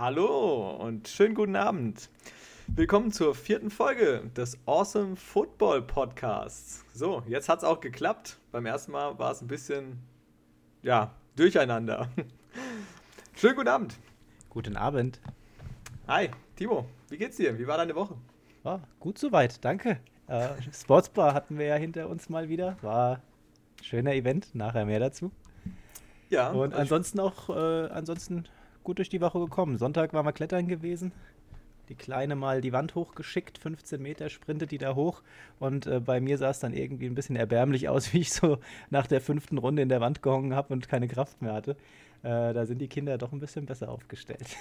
Hallo und schönen guten Abend. Willkommen zur vierten Folge des Awesome Football Podcasts. So, jetzt hat es auch geklappt. Beim ersten Mal war es ein bisschen, ja, durcheinander. Schönen guten Abend. Guten Abend. Hi, Timo. Wie geht's dir? Wie war deine Woche? Oh, gut soweit, danke. Äh, Sportsbar hatten wir ja hinter uns mal wieder. War ein schöner Event, nachher mehr dazu. Ja. Und ansonsten auch, äh, ansonsten gut durch die Woche gekommen. Sonntag waren wir klettern gewesen. Die Kleine mal die Wand hochgeschickt, 15 Meter sprintet die da hoch. Und äh, bei mir sah es dann irgendwie ein bisschen erbärmlich aus, wie ich so nach der fünften Runde in der Wand gehangen habe und keine Kraft mehr hatte. Äh, da sind die Kinder doch ein bisschen besser aufgestellt.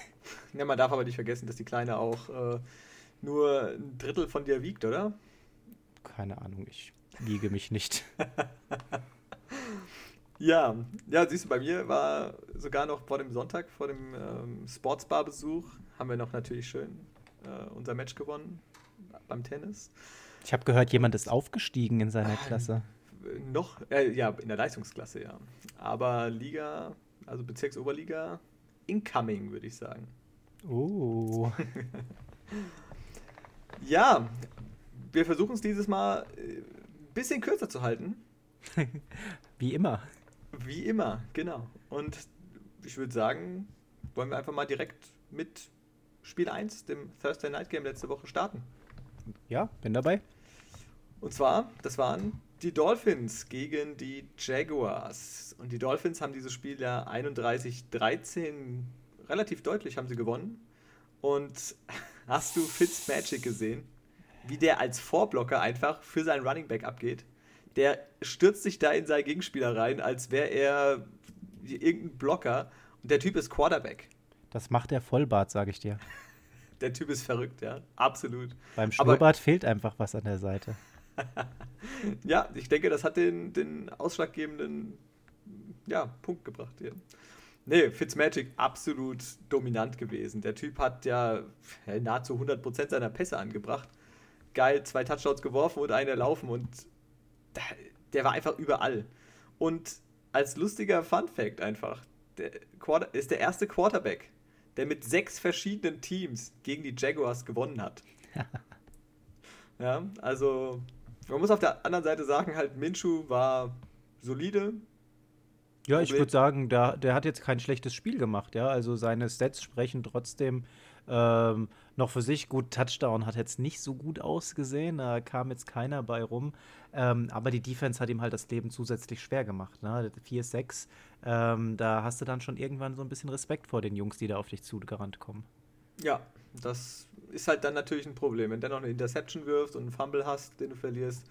Ja, man darf aber nicht vergessen, dass die Kleine auch äh, nur ein Drittel von dir wiegt, oder? Keine Ahnung, ich wiege mich nicht. Ja, ja, siehst du, bei mir war sogar noch vor dem Sonntag, vor dem ähm, Sportsbar-Besuch, haben wir noch natürlich schön äh, unser Match gewonnen beim Tennis. Ich habe gehört, jemand ist aufgestiegen in seiner ah, Klasse. Noch, äh, ja, in der Leistungsklasse, ja. Aber Liga, also Bezirksoberliga, incoming, würde ich sagen. Oh. ja, wir versuchen es dieses Mal ein äh, bisschen kürzer zu halten. Wie immer. Wie immer, genau. Und ich würde sagen, wollen wir einfach mal direkt mit Spiel 1, dem Thursday Night Game letzte Woche starten. Ja, bin dabei. Und zwar, das waren die Dolphins gegen die Jaguars. Und die Dolphins haben dieses Spiel ja 31-13 relativ deutlich haben sie gewonnen. Und hast du Fitzmagic gesehen? Wie der als Vorblocker einfach für seinen Running Back abgeht? Der stürzt sich da in seinen Gegenspieler rein, als wäre er irgendein Blocker. Und der Typ ist Quarterback. Das macht der Vollbart, sage ich dir. Der Typ ist verrückt, ja. Absolut. Beim Schnurrbart Aber, fehlt einfach was an der Seite. ja, ich denke, das hat den, den ausschlaggebenden ja, Punkt gebracht hier. Nee, Fitzmagic absolut dominant gewesen. Der Typ hat ja, ja nahezu 100% seiner Pässe angebracht. Geil, zwei Touchdowns geworfen und eine laufen und der war einfach überall. Und als lustiger Fun Fact einfach, der Quarter, ist der erste Quarterback, der mit sechs verschiedenen Teams gegen die Jaguars gewonnen hat. ja, also man muss auf der anderen Seite sagen, halt Minshu war solide. Ja, ich würde sagen, der, der hat jetzt kein schlechtes Spiel gemacht, ja. Also seine Stats sprechen trotzdem ähm, noch für sich. Gut, Touchdown hat jetzt nicht so gut ausgesehen, da kam jetzt keiner bei rum. Ähm, aber die Defense hat ihm halt das Leben zusätzlich schwer gemacht. Ne? 4-6, ähm, da hast du dann schon irgendwann so ein bisschen Respekt vor den Jungs, die da auf dich zugerannt kommen. Ja, das ist halt dann natürlich ein Problem. Wenn du noch eine Interception wirfst und einen Fumble hast, den du verlierst,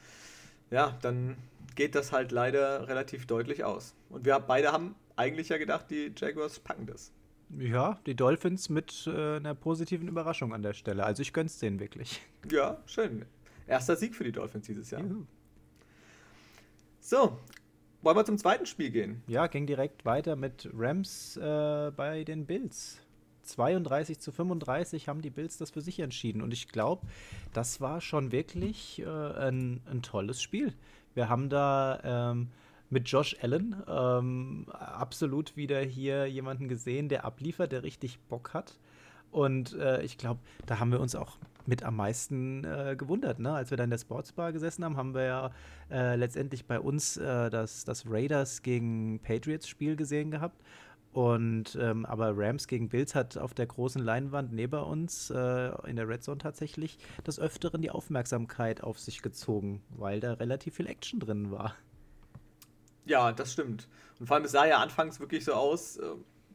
ja, dann geht das halt leider relativ deutlich aus. Und wir beide haben eigentlich ja gedacht, die Jaguars packen das. Ja, die Dolphins mit äh, einer positiven Überraschung an der Stelle. Also ich gönn's denen wirklich. Ja, schön. Erster Sieg für die Dolphins dieses Jahr. Juhu. So, wollen wir zum zweiten Spiel gehen? Ja, ging direkt weiter mit Rams äh, bei den Bills. 32 zu 35 haben die Bills das für sich entschieden. Und ich glaube, das war schon wirklich äh, ein, ein, tolles Spiel. Wir haben da ähm, mit Josh Allen ähm, absolut wieder hier jemanden gesehen, der abliefert, der richtig Bock hat. Und äh, ich glaube, da haben wir uns auch mit am meisten äh, gewundert. Ne? Als wir da in der Sportsbar gesessen haben, haben wir ja äh, letztendlich bei uns äh, das, das Raiders gegen Patriots Spiel gesehen gehabt. Und ähm, aber Rams gegen Bills hat auf der großen Leinwand neben uns äh, in der Red Zone tatsächlich des Öfteren die Aufmerksamkeit auf sich gezogen, weil da relativ viel Action drin war. Ja, das stimmt. Und vor allem, es sah ja anfangs wirklich so aus, äh,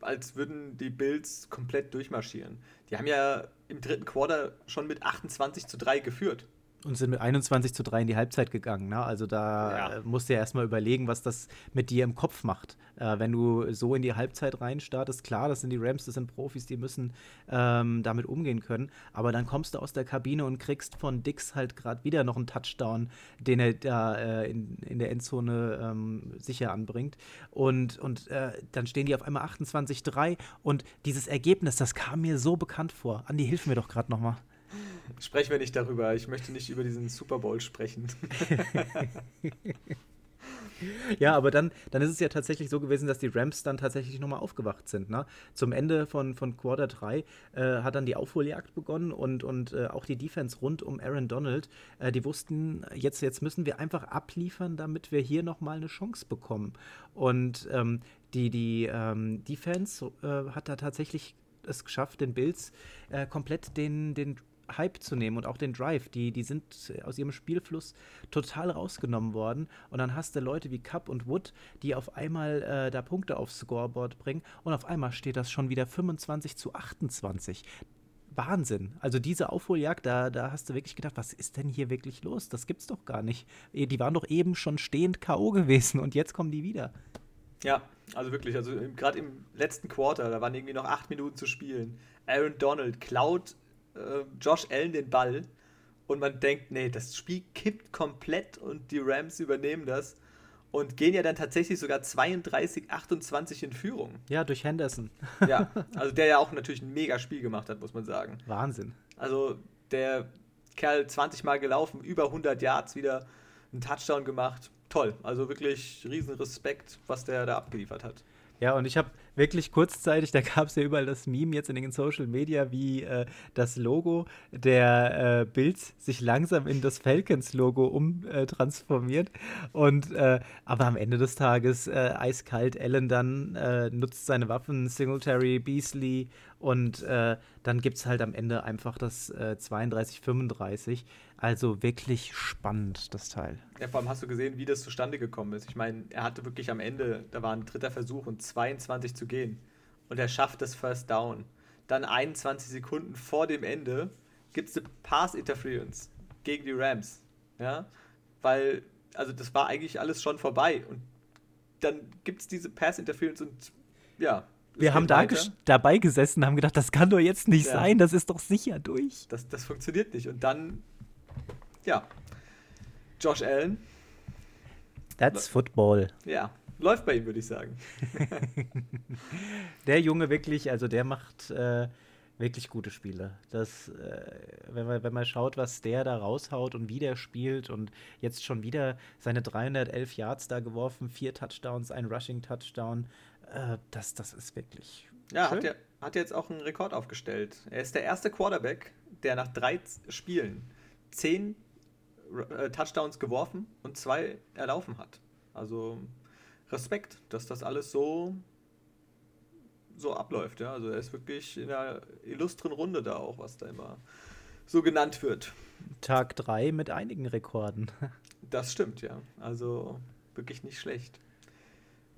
als würden die Bills komplett durchmarschieren. Die haben ja im dritten Quarter schon mit 28 zu 3 geführt. Und sind mit 21 zu 3 in die Halbzeit gegangen. Ne? Also da ja. musst du ja erstmal überlegen, was das mit dir im Kopf macht. Äh, wenn du so in die Halbzeit reinstartest, klar, das sind die Rams, das sind Profis, die müssen ähm, damit umgehen können. Aber dann kommst du aus der Kabine und kriegst von Dix halt gerade wieder noch einen Touchdown, den er da äh, in, in der Endzone ähm, sicher anbringt. Und, und äh, dann stehen die auf einmal 28-3 und dieses Ergebnis, das kam mir so bekannt vor. Andi, hilf mir doch gerade nochmal. Sprechen wir nicht darüber. Ich möchte nicht über diesen Super Bowl sprechen. Ja, aber dann, dann ist es ja tatsächlich so gewesen, dass die Rams dann tatsächlich nochmal aufgewacht sind. Ne? Zum Ende von, von Quarter 3 äh, hat dann die Aufholjagd begonnen und, und äh, auch die Defense rund um Aaron Donald. Äh, die wussten, jetzt, jetzt müssen wir einfach abliefern, damit wir hier nochmal eine Chance bekommen. Und ähm, die, die ähm, Defense äh, hat da tatsächlich es geschafft, den Bills äh, komplett den, den Hype zu nehmen und auch den Drive. Die, die sind aus ihrem Spielfluss total rausgenommen worden. Und dann hast du Leute wie Cup und Wood, die auf einmal äh, da Punkte aufs Scoreboard bringen. Und auf einmal steht das schon wieder 25 zu 28. Wahnsinn. Also diese Aufholjagd, da, da hast du wirklich gedacht, was ist denn hier wirklich los? Das gibt's doch gar nicht. Eh, die waren doch eben schon stehend K.O. gewesen und jetzt kommen die wieder. Ja, also wirklich, also gerade im letzten Quarter, da waren irgendwie noch acht Minuten zu spielen. Aaron Donald klaut äh, Josh Allen den Ball und man denkt, nee, das Spiel kippt komplett und die Rams übernehmen das und gehen ja dann tatsächlich sogar 32, 28 in Führung. Ja, durch Henderson. ja, also der ja auch natürlich ein mega Spiel gemacht hat, muss man sagen. Wahnsinn. Also der Kerl 20 Mal gelaufen, über 100 Yards wieder, einen Touchdown gemacht. Toll, also wirklich riesen Respekt, was der da abgeliefert hat. Ja, und ich habe wirklich kurzzeitig, da gab es ja überall das Meme jetzt in den Social Media, wie äh, das Logo der äh, Bills sich langsam in das Falcons-Logo umtransformiert. Äh, und äh, aber am Ende des Tages äh, eiskalt, Allen dann äh, nutzt seine Waffen, Singletary, Beasley und dann gibt es halt am Ende einfach das 32-35. Also wirklich spannend, das Teil. Ja, vor allem hast du gesehen, wie das zustande gekommen ist. Ich meine, er hatte wirklich am Ende, da war ein dritter Versuch und 22 zu gehen. Und er schafft das First Down. Dann 21 Sekunden vor dem Ende gibt es eine Pass Interference gegen die Rams. Ja, weil, also das war eigentlich alles schon vorbei. Und dann gibt es diese Pass Interference und ja. Wir haben da ges dabei gesessen und haben gedacht, das kann doch jetzt nicht ja. sein, das ist doch sicher durch. Das, das funktioniert nicht. Und dann ja. Josh Allen. That's football. Ja, läuft bei ihm, würde ich sagen. der Junge wirklich, also der macht äh, wirklich gute Spiele. Das, äh, wenn, man, wenn man schaut, was der da raushaut und wie der spielt und jetzt schon wieder seine 311 Yards da geworfen, vier Touchdowns, ein Rushing-Touchdown, äh, das, das ist wirklich. Ja, schön. hat, er, hat jetzt auch einen Rekord aufgestellt. Er ist der erste Quarterback, der nach drei Spielen zehn Touchdowns geworfen und zwei erlaufen hat. Also Respekt, dass das alles so so abläuft. Ja? Also er ist wirklich in einer illustren Runde da auch, was da immer so genannt wird. Tag 3 mit einigen Rekorden. Das stimmt, ja. Also wirklich nicht schlecht.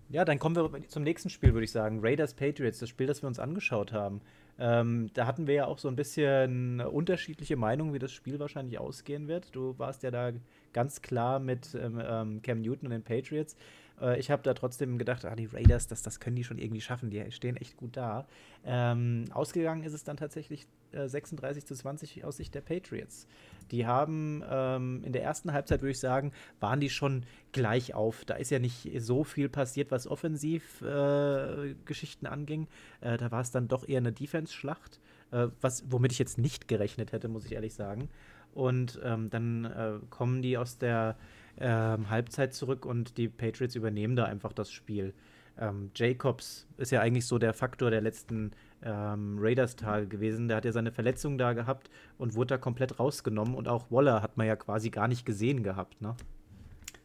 Ja, dann kommen wir zum nächsten Spiel, würde ich sagen. Raiders Patriots, das Spiel, das wir uns angeschaut haben. Ähm, da hatten wir ja auch so ein bisschen unterschiedliche Meinungen, wie das Spiel wahrscheinlich ausgehen wird. Du warst ja da ganz klar mit ähm, ähm Cam Newton und den Patriots. Äh, ich habe da trotzdem gedacht, ah, die Raiders, das, das können die schon irgendwie schaffen. Die stehen echt gut da. Ähm, ausgegangen ist es dann tatsächlich äh, 36 zu 20 aus Sicht der Patriots. Die haben ähm, in der ersten Halbzeit, würde ich sagen, waren die schon gleich auf. Da ist ja nicht so viel passiert, was Offensivgeschichten äh, anging. Äh, da war es dann doch eher eine Defense-Schlacht, äh, womit ich jetzt nicht gerechnet hätte, muss ich ehrlich sagen. Und ähm, dann äh, kommen die aus der ähm, Halbzeit zurück und die Patriots übernehmen da einfach das Spiel. Ähm, Jacobs ist ja eigentlich so der Faktor der letzten ähm, Raiders-Tage gewesen. Der hat ja seine Verletzung da gehabt und wurde da komplett rausgenommen. Und auch Waller hat man ja quasi gar nicht gesehen gehabt, ne?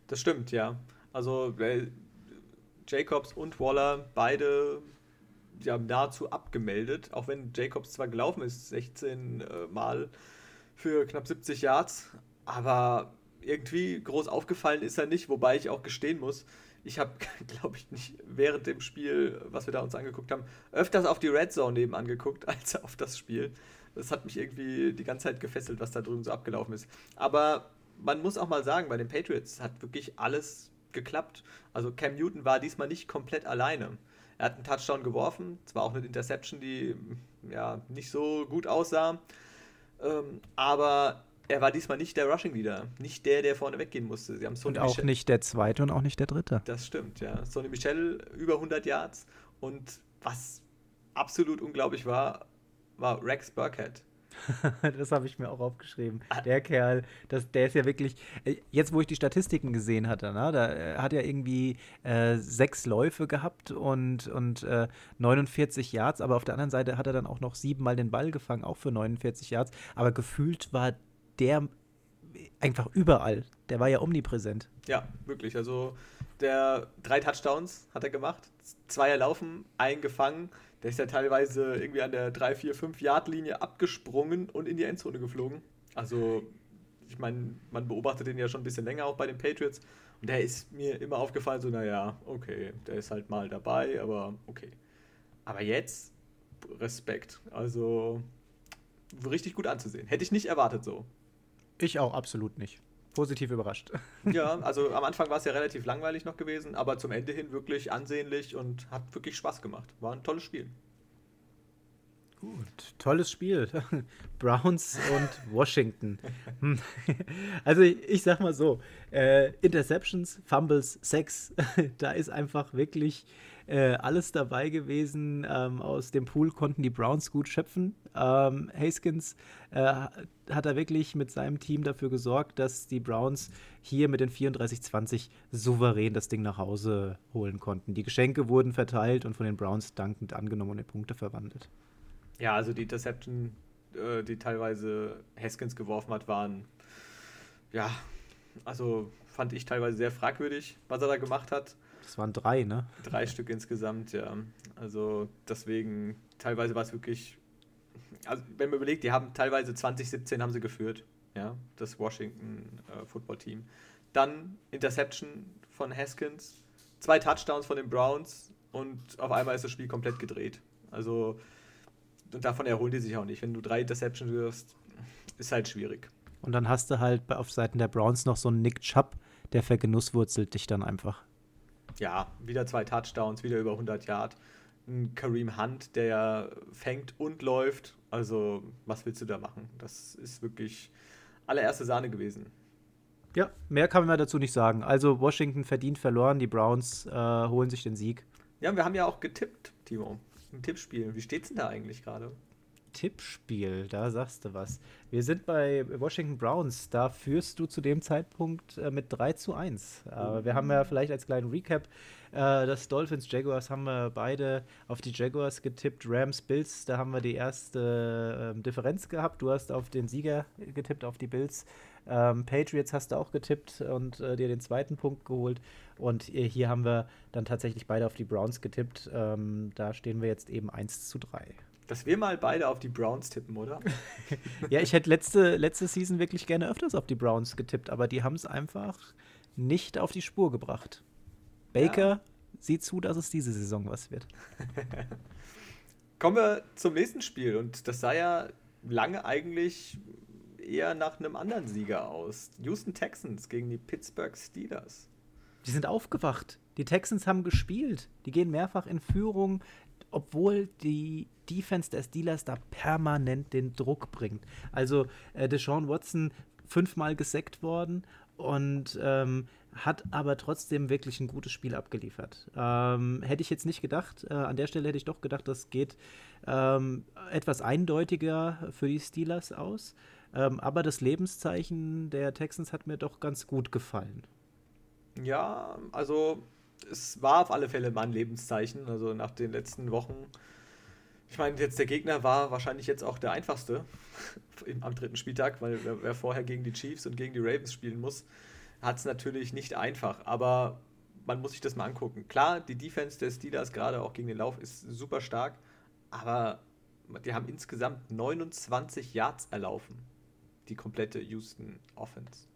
Das stimmt, ja. Also äh, Jacobs und Waller beide ja, nahezu abgemeldet, auch wenn Jacobs zwar gelaufen ist, 16 äh, Mal für knapp 70 Yards, aber irgendwie groß aufgefallen ist er nicht, wobei ich auch gestehen muss, ich habe, glaube ich, nicht während dem Spiel, was wir da uns angeguckt haben, öfters auf die Red Zone neben angeguckt, als auf das Spiel. Das hat mich irgendwie die ganze Zeit gefesselt, was da drüben so abgelaufen ist. Aber man muss auch mal sagen, bei den Patriots hat wirklich alles geklappt. Also Cam Newton war diesmal nicht komplett alleine. Er hat einen Touchdown geworfen, zwar auch eine Interception, die ja nicht so gut aussah, ähm, aber er war diesmal nicht der Rushing Leader, nicht der, der vorne weggehen musste. Sie haben Sonny und auch Michel nicht der zweite und auch nicht der dritte. Das stimmt, ja. Sonny Michel über 100 Yards und was absolut unglaublich war, war Rex Burkhead. das habe ich mir auch aufgeschrieben. Ah. Der Kerl, das, der ist ja wirklich. Äh, jetzt, wo ich die Statistiken gesehen hatte, ne, da äh, hat er irgendwie äh, sechs Läufe gehabt und, und äh, 49 Yards, aber auf der anderen Seite hat er dann auch noch siebenmal den Ball gefangen, auch für 49 Yards. Aber gefühlt war der einfach überall. Der war ja omnipräsent. Ja, wirklich. Also der drei Touchdowns hat er gemacht, zwei erlaufen, einen gefangen. Der ist ja teilweise irgendwie an der 3, 4, 5 Yard Linie abgesprungen und in die Endzone geflogen. Also ich meine, man beobachtet den ja schon ein bisschen länger auch bei den Patriots und der ist mir immer aufgefallen, so naja, okay, der ist halt mal dabei, aber okay. Aber jetzt Respekt. Also richtig gut anzusehen. Hätte ich nicht erwartet so. Ich auch absolut nicht. Positiv überrascht. Ja, also am Anfang war es ja relativ langweilig noch gewesen, aber zum Ende hin wirklich ansehnlich und hat wirklich Spaß gemacht. War ein tolles Spiel. Gut, tolles Spiel. Browns und Washington. also ich, ich, sag mal so, äh, Interceptions, Fumbles, Sex, da ist einfach wirklich äh, alles dabei gewesen. Ähm, aus dem Pool konnten die Browns gut schöpfen. Ähm, Haskins äh, hat er wirklich mit seinem Team dafür gesorgt, dass die Browns hier mit den 34-20 souverän das Ding nach Hause holen konnten. Die Geschenke wurden verteilt und von den Browns dankend angenommen und in Punkte verwandelt. Ja, also die Interception, äh, die teilweise Haskins geworfen hat, waren ja, also fand ich teilweise sehr fragwürdig, was er da gemacht hat. Das waren drei, ne? Drei Stück insgesamt, ja. Also deswegen, teilweise war es wirklich. Also wenn man überlegt, die haben teilweise 2017 haben sie geführt, ja, das Washington äh, Football Team. Dann Interception von Haskins, zwei Touchdowns von den Browns und auf einmal ist das Spiel komplett gedreht. Also und davon erholen die sich auch nicht. Wenn du drei Interceptions wirst, ist halt schwierig. Und dann hast du halt auf Seiten der Browns noch so einen Nick Chubb, der vergenusswurzelt dich dann einfach ja, wieder zwei Touchdowns, wieder über 100 Yard. Ein Kareem Hunt, der fängt und läuft. Also, was willst du da machen? Das ist wirklich allererste Sahne gewesen. Ja, mehr kann man dazu nicht sagen. Also, Washington verdient verloren, die Browns äh, holen sich den Sieg. Ja, wir haben ja auch getippt, Timo. Ein Tippspiel. Wie steht's denn da eigentlich gerade? Tippspiel, da sagst du was. Wir sind bei Washington Browns. Da führst du zu dem Zeitpunkt äh, mit 3 zu 1. Aber wir haben ja vielleicht als kleinen Recap äh, das Dolphins Jaguars haben wir beide auf die Jaguars getippt. Rams Bills, da haben wir die erste äh, Differenz gehabt. Du hast auf den Sieger getippt, auf die Bills. Ähm, Patriots hast du auch getippt und äh, dir den zweiten Punkt geholt. Und hier haben wir dann tatsächlich beide auf die Browns getippt. Ähm, da stehen wir jetzt eben 1 zu 3. Dass wir mal beide auf die Browns tippen, oder? ja, ich hätte letzte, letzte Season wirklich gerne öfters auf die Browns getippt, aber die haben es einfach nicht auf die Spur gebracht. Baker ja. sieht zu, dass es diese Saison was wird. Kommen wir zum nächsten Spiel und das sah ja lange eigentlich eher nach einem anderen Sieger aus. Houston Texans gegen die Pittsburgh Steelers. Die sind aufgewacht. Die Texans haben gespielt. Die gehen mehrfach in Führung obwohl die Defense der Steelers da permanent den Druck bringt. Also äh, Deshaun Watson fünfmal gesackt worden und ähm, hat aber trotzdem wirklich ein gutes Spiel abgeliefert. Ähm, hätte ich jetzt nicht gedacht. Äh, an der Stelle hätte ich doch gedacht, das geht ähm, etwas eindeutiger für die Steelers aus. Ähm, aber das Lebenszeichen der Texans hat mir doch ganz gut gefallen. Ja, also es war auf alle Fälle mal ein Lebenszeichen. Also nach den letzten Wochen. Ich meine, jetzt der Gegner war wahrscheinlich jetzt auch der einfachste am dritten Spieltag, weil wer, wer, vorher gegen die Chiefs und gegen die Ravens spielen muss, hat es natürlich nicht einfach. Aber man muss sich das mal angucken. Klar, die Defense der Steelers gerade auch gegen den Lauf ist super stark, aber die haben insgesamt 29 Yards erlaufen. Die komplette Houston Offense.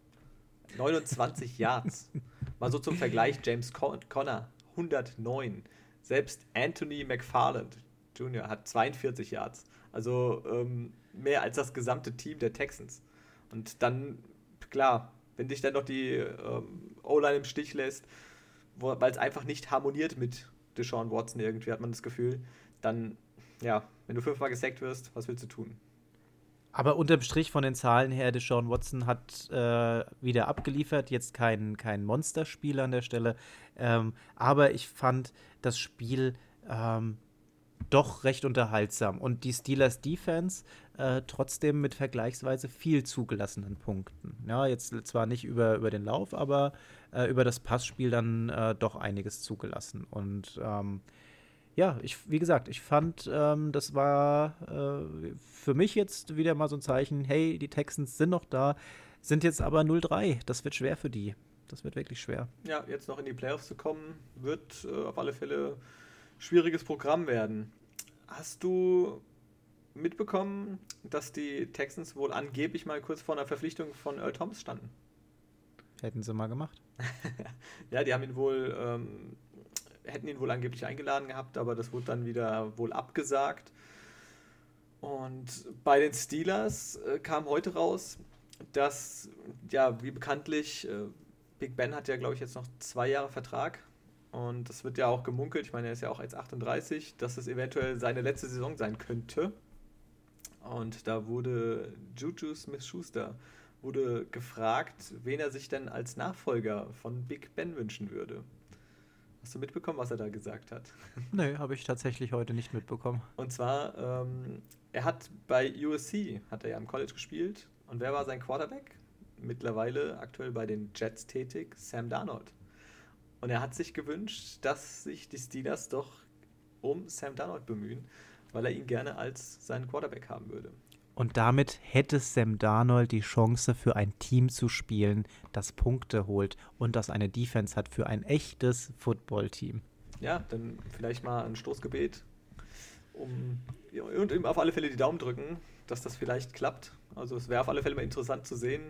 29 Yards. Mal so zum Vergleich, James Conner 109. Selbst Anthony McFarland Jr. hat 42 Yards. Also ähm, mehr als das gesamte Team der Texans. Und dann, klar, wenn dich dann noch die ähm, O-Line im Stich lässt, weil es einfach nicht harmoniert mit Deshaun Watson irgendwie, hat man das Gefühl, dann, ja, wenn du fünfmal gesackt wirst, was willst du tun? Aber unterm Strich von den Zahlen her, Deshaun Watson hat äh, wieder abgeliefert. Jetzt kein, kein Monsterspiel an der Stelle. Ähm, aber ich fand das Spiel ähm, doch recht unterhaltsam. Und die Steelers Defense äh, trotzdem mit vergleichsweise viel zugelassenen Punkten. Ja, jetzt zwar nicht über, über den Lauf, aber äh, über das Passspiel dann äh, doch einiges zugelassen. Und ähm, ja, ich, wie gesagt, ich fand, ähm, das war äh, für mich jetzt wieder mal so ein Zeichen, hey, die Texans sind noch da, sind jetzt aber 0-3. Das wird schwer für die. Das wird wirklich schwer. Ja, jetzt noch in die Playoffs zu kommen, wird äh, auf alle Fälle schwieriges Programm werden. Hast du mitbekommen, dass die Texans wohl angeblich mal kurz vor einer Verpflichtung von Earl Thomas standen? Hätten sie mal gemacht. ja, die haben ihn wohl, ähm, hätten ihn wohl angeblich eingeladen gehabt, aber das wurde dann wieder wohl abgesagt. Und bei den Steelers äh, kam heute raus, dass, ja, wie bekanntlich, äh, Big Ben hat ja, glaube ich, jetzt noch zwei Jahre Vertrag. Und das wird ja auch gemunkelt, ich meine, er ist ja auch jetzt 38, dass es eventuell seine letzte Saison sein könnte. Und da wurde Juju Smith-Schuster wurde gefragt, wen er sich denn als Nachfolger von Big Ben wünschen würde. Hast du mitbekommen, was er da gesagt hat? Nö, habe ich tatsächlich heute nicht mitbekommen. Und zwar, ähm, er hat bei USC, hat er ja im College gespielt. Und wer war sein Quarterback? Mittlerweile aktuell bei den Jets tätig, Sam Darnold. Und er hat sich gewünscht, dass sich die Steelers doch um Sam Darnold bemühen, weil er ihn gerne als seinen Quarterback haben würde. Und damit hätte Sam Darnold die Chance für ein Team zu spielen, das Punkte holt und das eine Defense hat für ein echtes Footballteam. Ja, dann vielleicht mal ein Stoßgebet um, und auf alle Fälle die Daumen drücken, dass das vielleicht klappt. Also es wäre auf alle Fälle mal interessant zu sehen,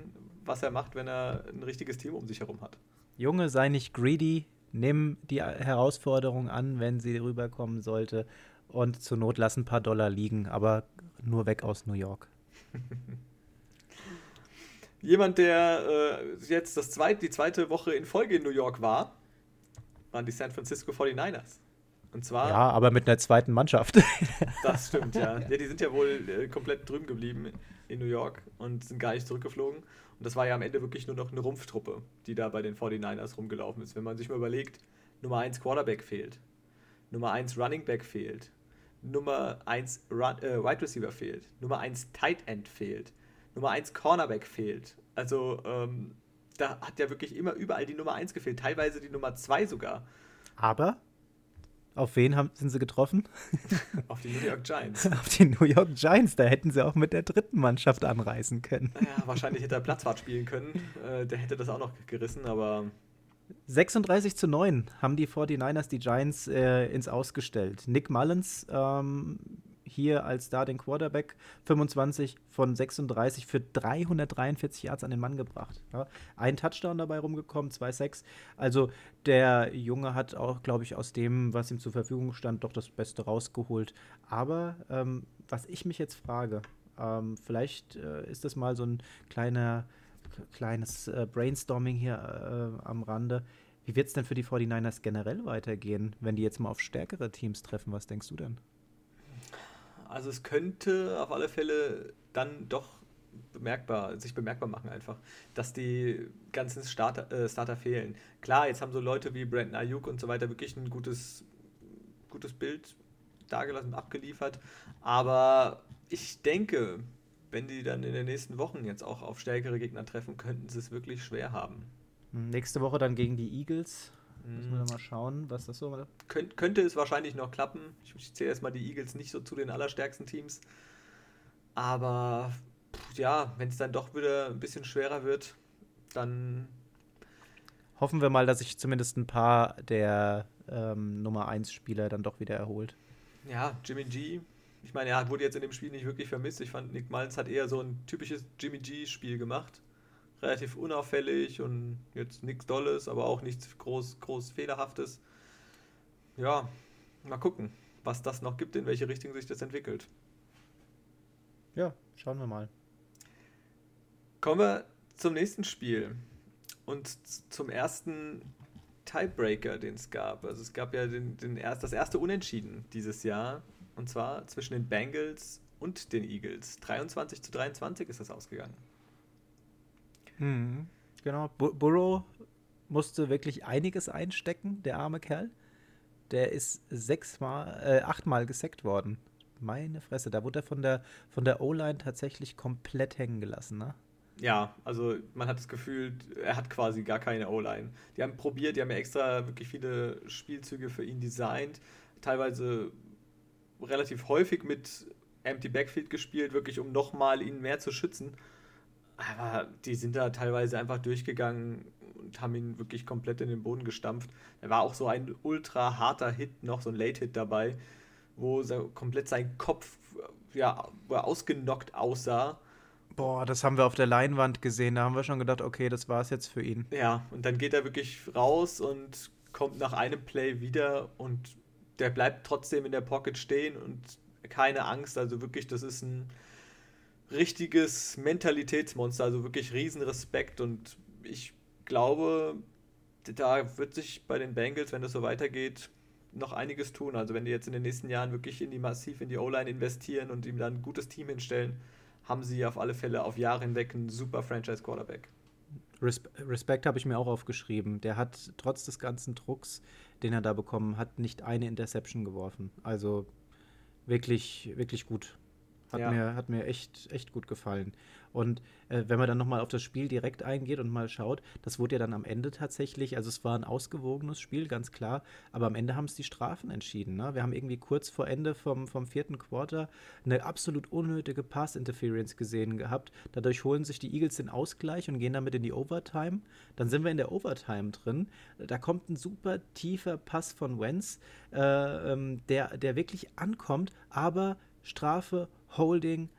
was er macht, wenn er ein richtiges Team um sich herum hat. Junge, sei nicht greedy, nimm die Herausforderung an, wenn sie rüberkommen sollte und zur Not lass ein paar Dollar liegen, aber nur weg aus New York. Jemand, der äh, jetzt das zweit, die zweite Woche in Folge in New York war, waren die San Francisco 49ers. Und zwar. Ja, aber mit einer zweiten Mannschaft. das stimmt, ja. ja. Die sind ja wohl äh, komplett drüben geblieben in New York und sind gar nicht zurückgeflogen. Und das war ja am Ende wirklich nur noch eine Rumpftruppe, die da bei den 49ers rumgelaufen ist. Wenn man sich mal überlegt, Nummer 1 Quarterback fehlt, Nummer 1 Running Back fehlt, Nummer 1 Run, äh, Wide Receiver fehlt, Nummer 1 Tight End fehlt, Nummer 1 Cornerback fehlt. Also ähm, da hat ja wirklich immer überall die Nummer 1 gefehlt, teilweise die Nummer 2 sogar. Aber auf wen haben, sind sie getroffen? Auf die New York Giants. Auf die New York Giants. Da hätten sie auch mit der dritten Mannschaft anreisen können. Ja, wahrscheinlich hätte er Platzfahrt spielen können. Äh, der hätte das auch noch gerissen, aber 36 zu 9 haben die 49ers die Giants äh, ins Ausgestellt. Nick Mullins ähm, hier als Starting Quarterback 25 von 36 für 343 Yards an den Mann gebracht. Ja. Ein Touchdown dabei rumgekommen, 2-6. Also der Junge hat auch, glaube ich, aus dem, was ihm zur Verfügung stand, doch das Beste rausgeholt. Aber ähm, was ich mich jetzt frage, ähm, vielleicht äh, ist das mal so ein kleiner kleines äh, Brainstorming hier äh, am Rande. Wie wird es denn für die 49ers generell weitergehen, wenn die jetzt mal auf stärkere Teams treffen? Was denkst du denn? Also es könnte auf alle Fälle dann doch bemerkbar, sich bemerkbar machen einfach, dass die ganzen Starter, äh, Starter fehlen. Klar, jetzt haben so Leute wie Brandon Ayuk und so weiter wirklich ein gutes, gutes Bild dargelassen, abgeliefert, aber ich denke, wenn die dann in den nächsten Wochen jetzt auch auf stärkere Gegner treffen, könnten sie es wirklich schwer haben. Hm, nächste Woche dann gegen die Eagles. Müssen wir hm. mal schauen, was das so Könnt, könnte es wahrscheinlich noch klappen. Ich, ich zähle erstmal die Eagles nicht so zu den allerstärksten Teams. Aber ja, wenn es dann doch wieder ein bisschen schwerer wird, dann. Hoffen wir mal, dass sich zumindest ein paar der ähm, Nummer 1 Spieler dann doch wieder erholt. Ja, Jimmy G ich meine, er wurde jetzt in dem Spiel nicht wirklich vermisst. Ich fand, Nick Mullins hat eher so ein typisches Jimmy G-Spiel gemacht. Relativ unauffällig und jetzt nichts Dolles, aber auch nichts groß, groß Fehlerhaftes. Ja, mal gucken, was das noch gibt, in welche Richtung sich das entwickelt. Ja, schauen wir mal. Kommen wir zum nächsten Spiel und zum ersten Tiebreaker, den es gab. Also es gab ja den, den erst, das erste Unentschieden dieses Jahr und zwar zwischen den Bengals und den Eagles. 23 zu 23 ist das ausgegangen. Mhm. Genau. Bur Burrow musste wirklich einiges einstecken, der arme Kerl. Der ist sechsmal, äh, achtmal gesackt worden. meine Fresse, da wurde er von der, von der O-Line tatsächlich komplett hängen gelassen, ne? Ja, also man hat das Gefühl, er hat quasi gar keine O-Line. Die haben probiert, die haben ja extra wirklich viele Spielzüge für ihn designt, teilweise relativ häufig mit Empty Backfield gespielt, wirklich um nochmal ihn mehr zu schützen. Aber die sind da teilweise einfach durchgegangen und haben ihn wirklich komplett in den Boden gestampft. Er war auch so ein ultra harter Hit, noch so ein Late-Hit dabei, wo so komplett sein Kopf ja, ausgenockt aussah. Boah, das haben wir auf der Leinwand gesehen. Da haben wir schon gedacht, okay, das war es jetzt für ihn. Ja, und dann geht er wirklich raus und kommt nach einem Play wieder und der bleibt trotzdem in der Pocket stehen und keine Angst. Also wirklich, das ist ein richtiges Mentalitätsmonster. Also wirklich riesen Respekt und ich glaube, da wird sich bei den Bengals, wenn das so weitergeht, noch einiges tun. Also wenn die jetzt in den nächsten Jahren wirklich in die massiv in die O-Line investieren und ihm dann ein gutes Team hinstellen, haben sie auf alle Fälle auf Jahre hinweg einen super Franchise-Quarterback. Respekt habe ich mir auch aufgeschrieben. Der hat trotz des ganzen Drucks, den er da bekommen hat, nicht eine Interception geworfen. Also wirklich, wirklich gut. Hat, ja. mir, hat mir echt, echt gut gefallen. Und äh, wenn man dann nochmal auf das Spiel direkt eingeht und mal schaut, das wurde ja dann am Ende tatsächlich, also es war ein ausgewogenes Spiel, ganz klar, aber am Ende haben es die Strafen entschieden. Ne? Wir haben irgendwie kurz vor Ende vom, vom vierten Quarter eine absolut unnötige Pass-Interference gesehen gehabt. Dadurch holen sich die Eagles den Ausgleich und gehen damit in die Overtime. Dann sind wir in der Overtime drin. Da kommt ein super tiefer Pass von Wentz, äh, ähm, der, der wirklich ankommt, aber Strafe, Holding,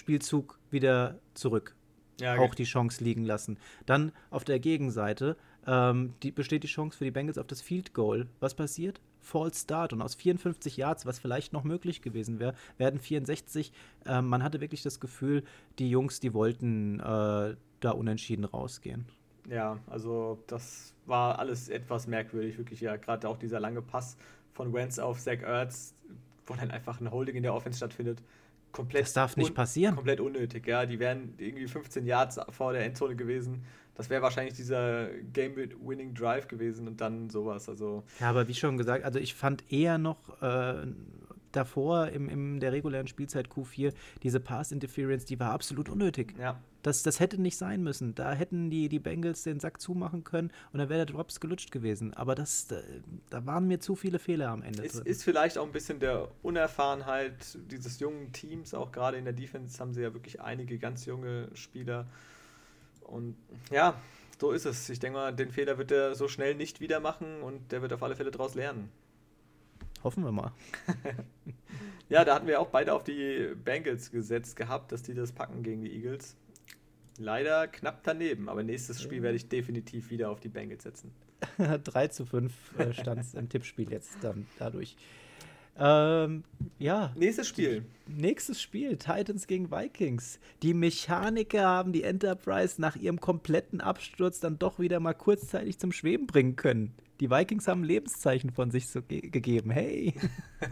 Spielzug wieder zurück. Ja, auch die Chance liegen lassen. Dann auf der Gegenseite ähm, die, besteht die Chance für die Bengals auf das Field Goal. Was passiert? False Start und aus 54 Yards, was vielleicht noch möglich gewesen wäre, werden 64. Ähm, man hatte wirklich das Gefühl, die Jungs, die wollten äh, da unentschieden rausgehen. Ja, also das war alles etwas merkwürdig, wirklich ja. Gerade auch dieser lange Pass von Wentz auf Zach Ertz, wo dann einfach ein Holding in der Offense stattfindet komplett. Das darf nicht passieren. Komplett unnötig, ja. Die wären irgendwie 15 Yards vor der Endzone gewesen. Das wäre wahrscheinlich dieser Game-Winning Drive gewesen und dann sowas. Also ja, aber wie schon gesagt, also ich fand eher noch äh, davor im, in der regulären Spielzeit Q4 diese Pass-Interference, die war absolut unnötig. Ja. Das, das hätte nicht sein müssen. Da hätten die, die Bengals den Sack zumachen können und dann wäre der Drops gelutscht gewesen. Aber das, da, da, waren mir zu viele Fehler am Ende. Es drin. ist vielleicht auch ein bisschen der Unerfahrenheit dieses jungen Teams. Auch gerade in der Defense haben sie ja wirklich einige ganz junge Spieler. Und ja, so ist es. Ich denke mal, den Fehler wird er so schnell nicht wieder machen und der wird auf alle Fälle daraus lernen. Hoffen wir mal. ja, da hatten wir auch beide auf die Bengals gesetzt gehabt, dass die das packen gegen die Eagles. Leider knapp daneben, aber nächstes Spiel werde ich definitiv wieder auf die Bengals setzen. 3 zu 5 äh, stand es im Tippspiel jetzt dann dadurch. Ähm, ja. Nächstes Spiel. Nächstes Spiel, Titans gegen Vikings. Die Mechaniker haben die Enterprise nach ihrem kompletten Absturz dann doch wieder mal kurzzeitig zum Schweben bringen können. Die Vikings haben Lebenszeichen von sich so ge gegeben. Hey.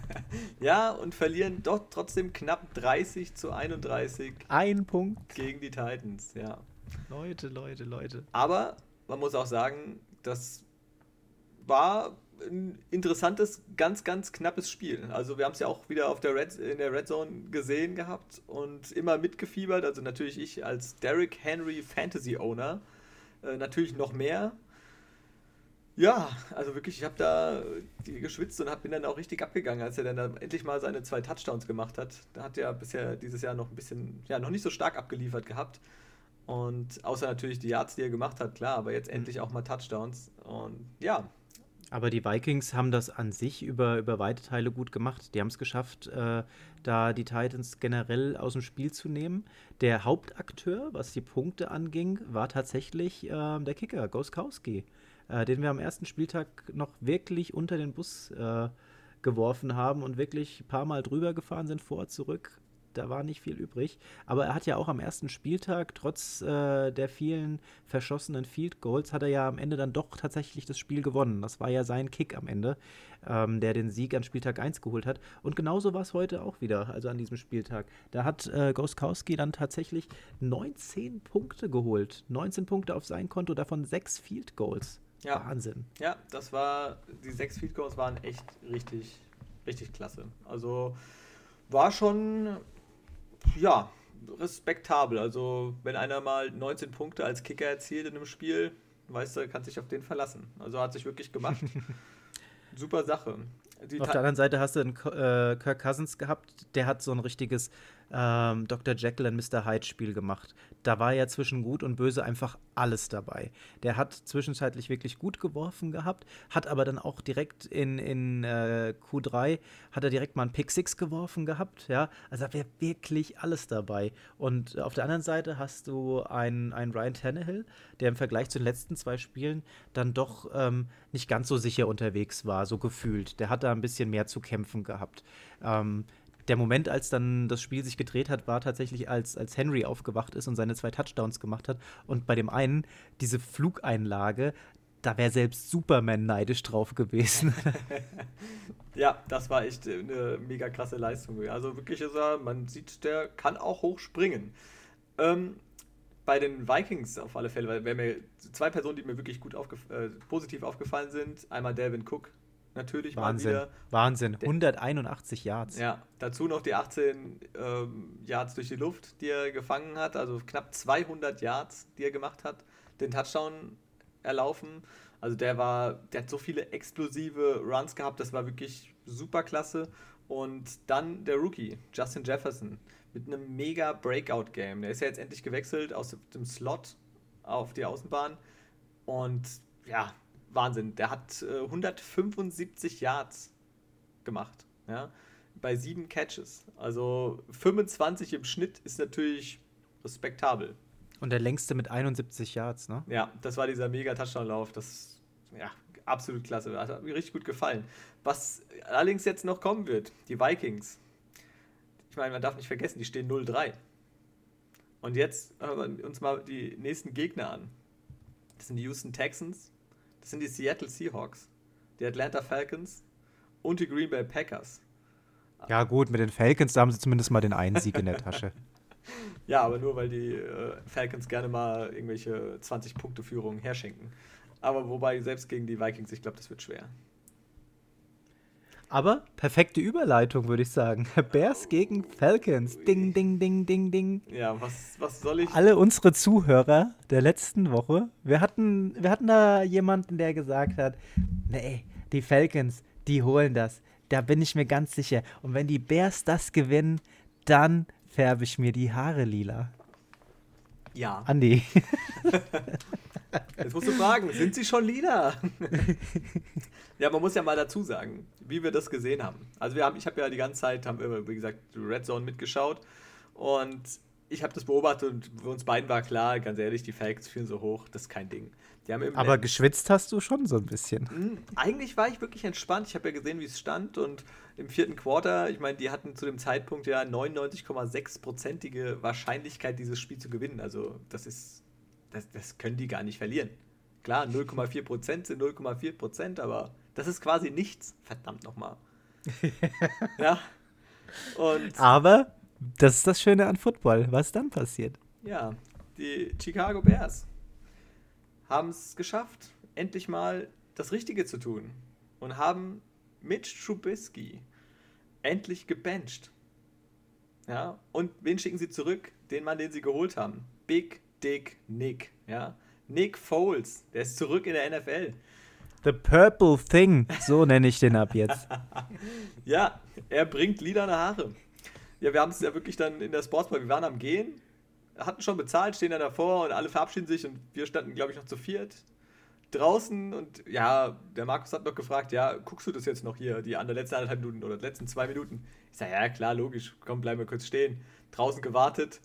ja, und verlieren doch trotzdem knapp 30 zu 31. Ein Punkt. Gegen die Titans, ja. Leute, Leute, Leute. Aber man muss auch sagen, das war ein interessantes, ganz, ganz knappes Spiel. Also wir haben es ja auch wieder auf der Red, in der Red Zone gesehen gehabt und immer mitgefiebert. Also natürlich ich als Derrick Henry Fantasy Owner äh, natürlich noch mehr. Ja, also wirklich, ich habe da geschwitzt und hab, bin dann auch richtig abgegangen, als er dann da endlich mal seine zwei Touchdowns gemacht hat. Da hat er bisher dieses Jahr noch ein bisschen, ja, noch nicht so stark abgeliefert gehabt. Und außer natürlich die Yards, die er gemacht hat, klar, aber jetzt endlich auch mal Touchdowns. Und ja, aber die Vikings haben das an sich über, über weite Teile gut gemacht. Die haben es geschafft, äh, da die Titans generell aus dem Spiel zu nehmen. Der Hauptakteur, was die Punkte anging, war tatsächlich äh, der Kicker, Goskowski, äh, den wir am ersten Spieltag noch wirklich unter den Bus äh, geworfen haben und wirklich ein paar Mal drüber gefahren sind, vor, zurück da war nicht viel übrig. Aber er hat ja auch am ersten Spieltag, trotz äh, der vielen verschossenen Field Goals, hat er ja am Ende dann doch tatsächlich das Spiel gewonnen. Das war ja sein Kick am Ende, ähm, der den Sieg an Spieltag 1 geholt hat. Und genauso war es heute auch wieder, also an diesem Spieltag. Da hat äh, Goskowski dann tatsächlich 19 Punkte geholt. 19 Punkte auf sein Konto, davon 6 Field Goals. Ja. Wahnsinn. Ja, das war, die 6 Field Goals waren echt richtig, richtig klasse. Also war schon, ja, respektabel. Also, wenn einer mal 19 Punkte als Kicker erzielt in einem Spiel, weißt du, kann sich auf den verlassen. Also hat sich wirklich gemacht. Super Sache. Die auf der anderen Seite hast du einen äh, Kirk Cousins gehabt, der hat so ein richtiges ähm, Dr. Jekyll und Mr. Hyde Spiel gemacht. Da war ja zwischen Gut und Böse einfach alles dabei. Der hat zwischenzeitlich wirklich gut geworfen gehabt, hat aber dann auch direkt in, in äh, Q3 hat er direkt mal einen Pick Six geworfen gehabt. Ja, also da wäre wirklich alles dabei. Und auf der anderen Seite hast du einen, einen Ryan Tannehill, der im Vergleich zu den letzten zwei Spielen dann doch ähm, nicht ganz so sicher unterwegs war, so gefühlt. Der hat da ein bisschen mehr zu kämpfen gehabt. Ähm, der Moment, als dann das Spiel sich gedreht hat, war tatsächlich, als, als Henry aufgewacht ist und seine zwei Touchdowns gemacht hat. Und bei dem einen, diese Flugeinlage, da wäre selbst Superman neidisch drauf gewesen. ja, das war echt eine mega krasse Leistung. Also wirklich ist er, man sieht, der kann auch hoch springen. Ähm, bei den Vikings auf alle Fälle, weil mir zwei Personen, die mir wirklich gut aufgef äh, positiv aufgefallen sind. Einmal Delvin Cook, natürlich Wahnsinn. mal wieder. Wahnsinn, 181 Yards. Ja, dazu noch die 18 ähm, Yards durch die Luft, die er gefangen hat, also knapp 200 Yards, die er gemacht hat, den Touchdown erlaufen. Also der war, der hat so viele explosive Runs gehabt, das war wirklich super klasse. Und dann der Rookie, Justin Jefferson, mit einem mega Breakout-Game. Der ist ja jetzt endlich gewechselt aus dem Slot auf die Außenbahn. Und ja, Wahnsinn. Der hat äh, 175 Yards gemacht. Ja, bei sieben Catches. Also 25 im Schnitt ist natürlich respektabel. Und der längste mit 71 Yards, ne? Ja, das war dieser mega Touchdown-Lauf. Das, ja, absolut klasse. Hat mir richtig gut gefallen. Was allerdings jetzt noch kommen wird, die Vikings. Ich meine, man darf nicht vergessen, die stehen 0-3. Und jetzt hören wir uns mal die nächsten Gegner an. Das sind die Houston Texans, das sind die Seattle Seahawks, die Atlanta Falcons und die Green Bay Packers. Ja, gut, mit den Falcons, da haben sie zumindest mal den einen Sieg in der Tasche. ja, aber nur weil die äh, Falcons gerne mal irgendwelche 20-Punkte-Führungen herschenken. Aber wobei, selbst gegen die Vikings, ich glaube, das wird schwer. Aber perfekte Überleitung, würde ich sagen. Bears gegen Falcons. Ding, ding, ding, ding, ding. Ja, was, was soll ich? Alle unsere Zuhörer der letzten Woche, wir hatten, wir hatten da jemanden, der gesagt hat, nee, die Falcons, die holen das. Da bin ich mir ganz sicher. Und wenn die Bears das gewinnen, dann färbe ich mir die Haare lila. Ja. Andi. Jetzt musst du fragen, sind sie schon lila? ja, man muss ja mal dazu sagen, wie wir das gesehen haben. Also wir haben, ich habe ja die ganze Zeit, haben immer, wie gesagt, Red Zone mitgeschaut und ich habe das beobachtet und uns beiden war klar, ganz ehrlich, die Falcons führen so hoch, das ist kein Ding. Aber End geschwitzt hast du schon so ein bisschen. Hm, eigentlich war ich wirklich entspannt. Ich habe ja gesehen, wie es stand und im vierten Quarter, ich meine, die hatten zu dem Zeitpunkt ja 99,6-prozentige Wahrscheinlichkeit, dieses Spiel zu gewinnen. Also das ist, das, das können die gar nicht verlieren. Klar, 0,4 Prozent sind 0,4 Prozent, aber das ist quasi nichts. Verdammt nochmal. ja. Und Aber das ist das Schöne an Football. Was dann passiert? Ja, die Chicago Bears haben es geschafft, endlich mal das Richtige zu tun und haben Mitch Trubisky endlich gebencht. Ja, und wen schicken sie zurück? Den Mann, den sie geholt haben. Big Dick Nick. Ja, Nick Foles, der ist zurück in der NFL. The Purple Thing, so nenne ich den ab jetzt. ja, er bringt lilane Haare. Ja, wir haben es ja wirklich dann in der Sportsbar, wir waren am Gehen, hatten schon bezahlt, stehen dann davor und alle verabschieden sich und wir standen, glaube ich, noch zu viert draußen und ja, der Markus hat noch gefragt, ja, guckst du das jetzt noch hier, die an der letzten anderthalb Minuten oder letzten zwei Minuten? Ich sage, ja, klar, logisch, komm, bleiben wir kurz stehen. Draußen gewartet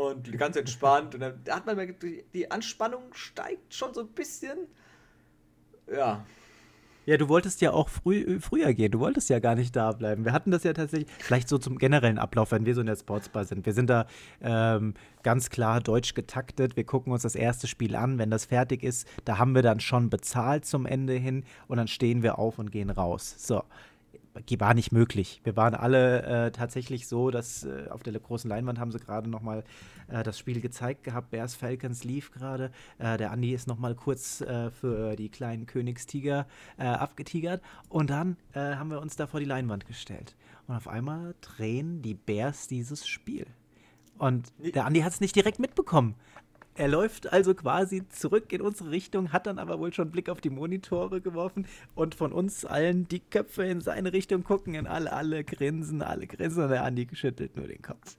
und ganz entspannt. Und dann hat man die Anspannung steigt schon so ein bisschen. Ja. Ja, du wolltest ja auch früh, früher gehen. Du wolltest ja gar nicht da bleiben. Wir hatten das ja tatsächlich, vielleicht so zum generellen Ablauf, wenn wir so in der Sportsbar sind. Wir sind da ähm, ganz klar deutsch getaktet. Wir gucken uns das erste Spiel an. Wenn das fertig ist, da haben wir dann schon bezahlt zum Ende hin und dann stehen wir auf und gehen raus. So. War nicht möglich. Wir waren alle äh, tatsächlich so, dass äh, auf der großen Leinwand haben sie gerade noch mal äh, das Spiel gezeigt gehabt. Bears Falcons lief gerade. Äh, der Andi ist noch mal kurz äh, für die kleinen Königstiger äh, abgetigert. Und dann haben wir uns da vor die Leinwand gestellt. Und auf einmal drehen die Bears dieses Spiel. Und der Andi hat es nicht direkt mitbekommen. Er läuft also quasi zurück in unsere Richtung, hat dann aber wohl schon Blick auf die Monitore geworfen und von uns allen die Köpfe in seine Richtung gucken und alle, alle grinsen, alle grinsen und der Andi schüttelt nur den Kopf.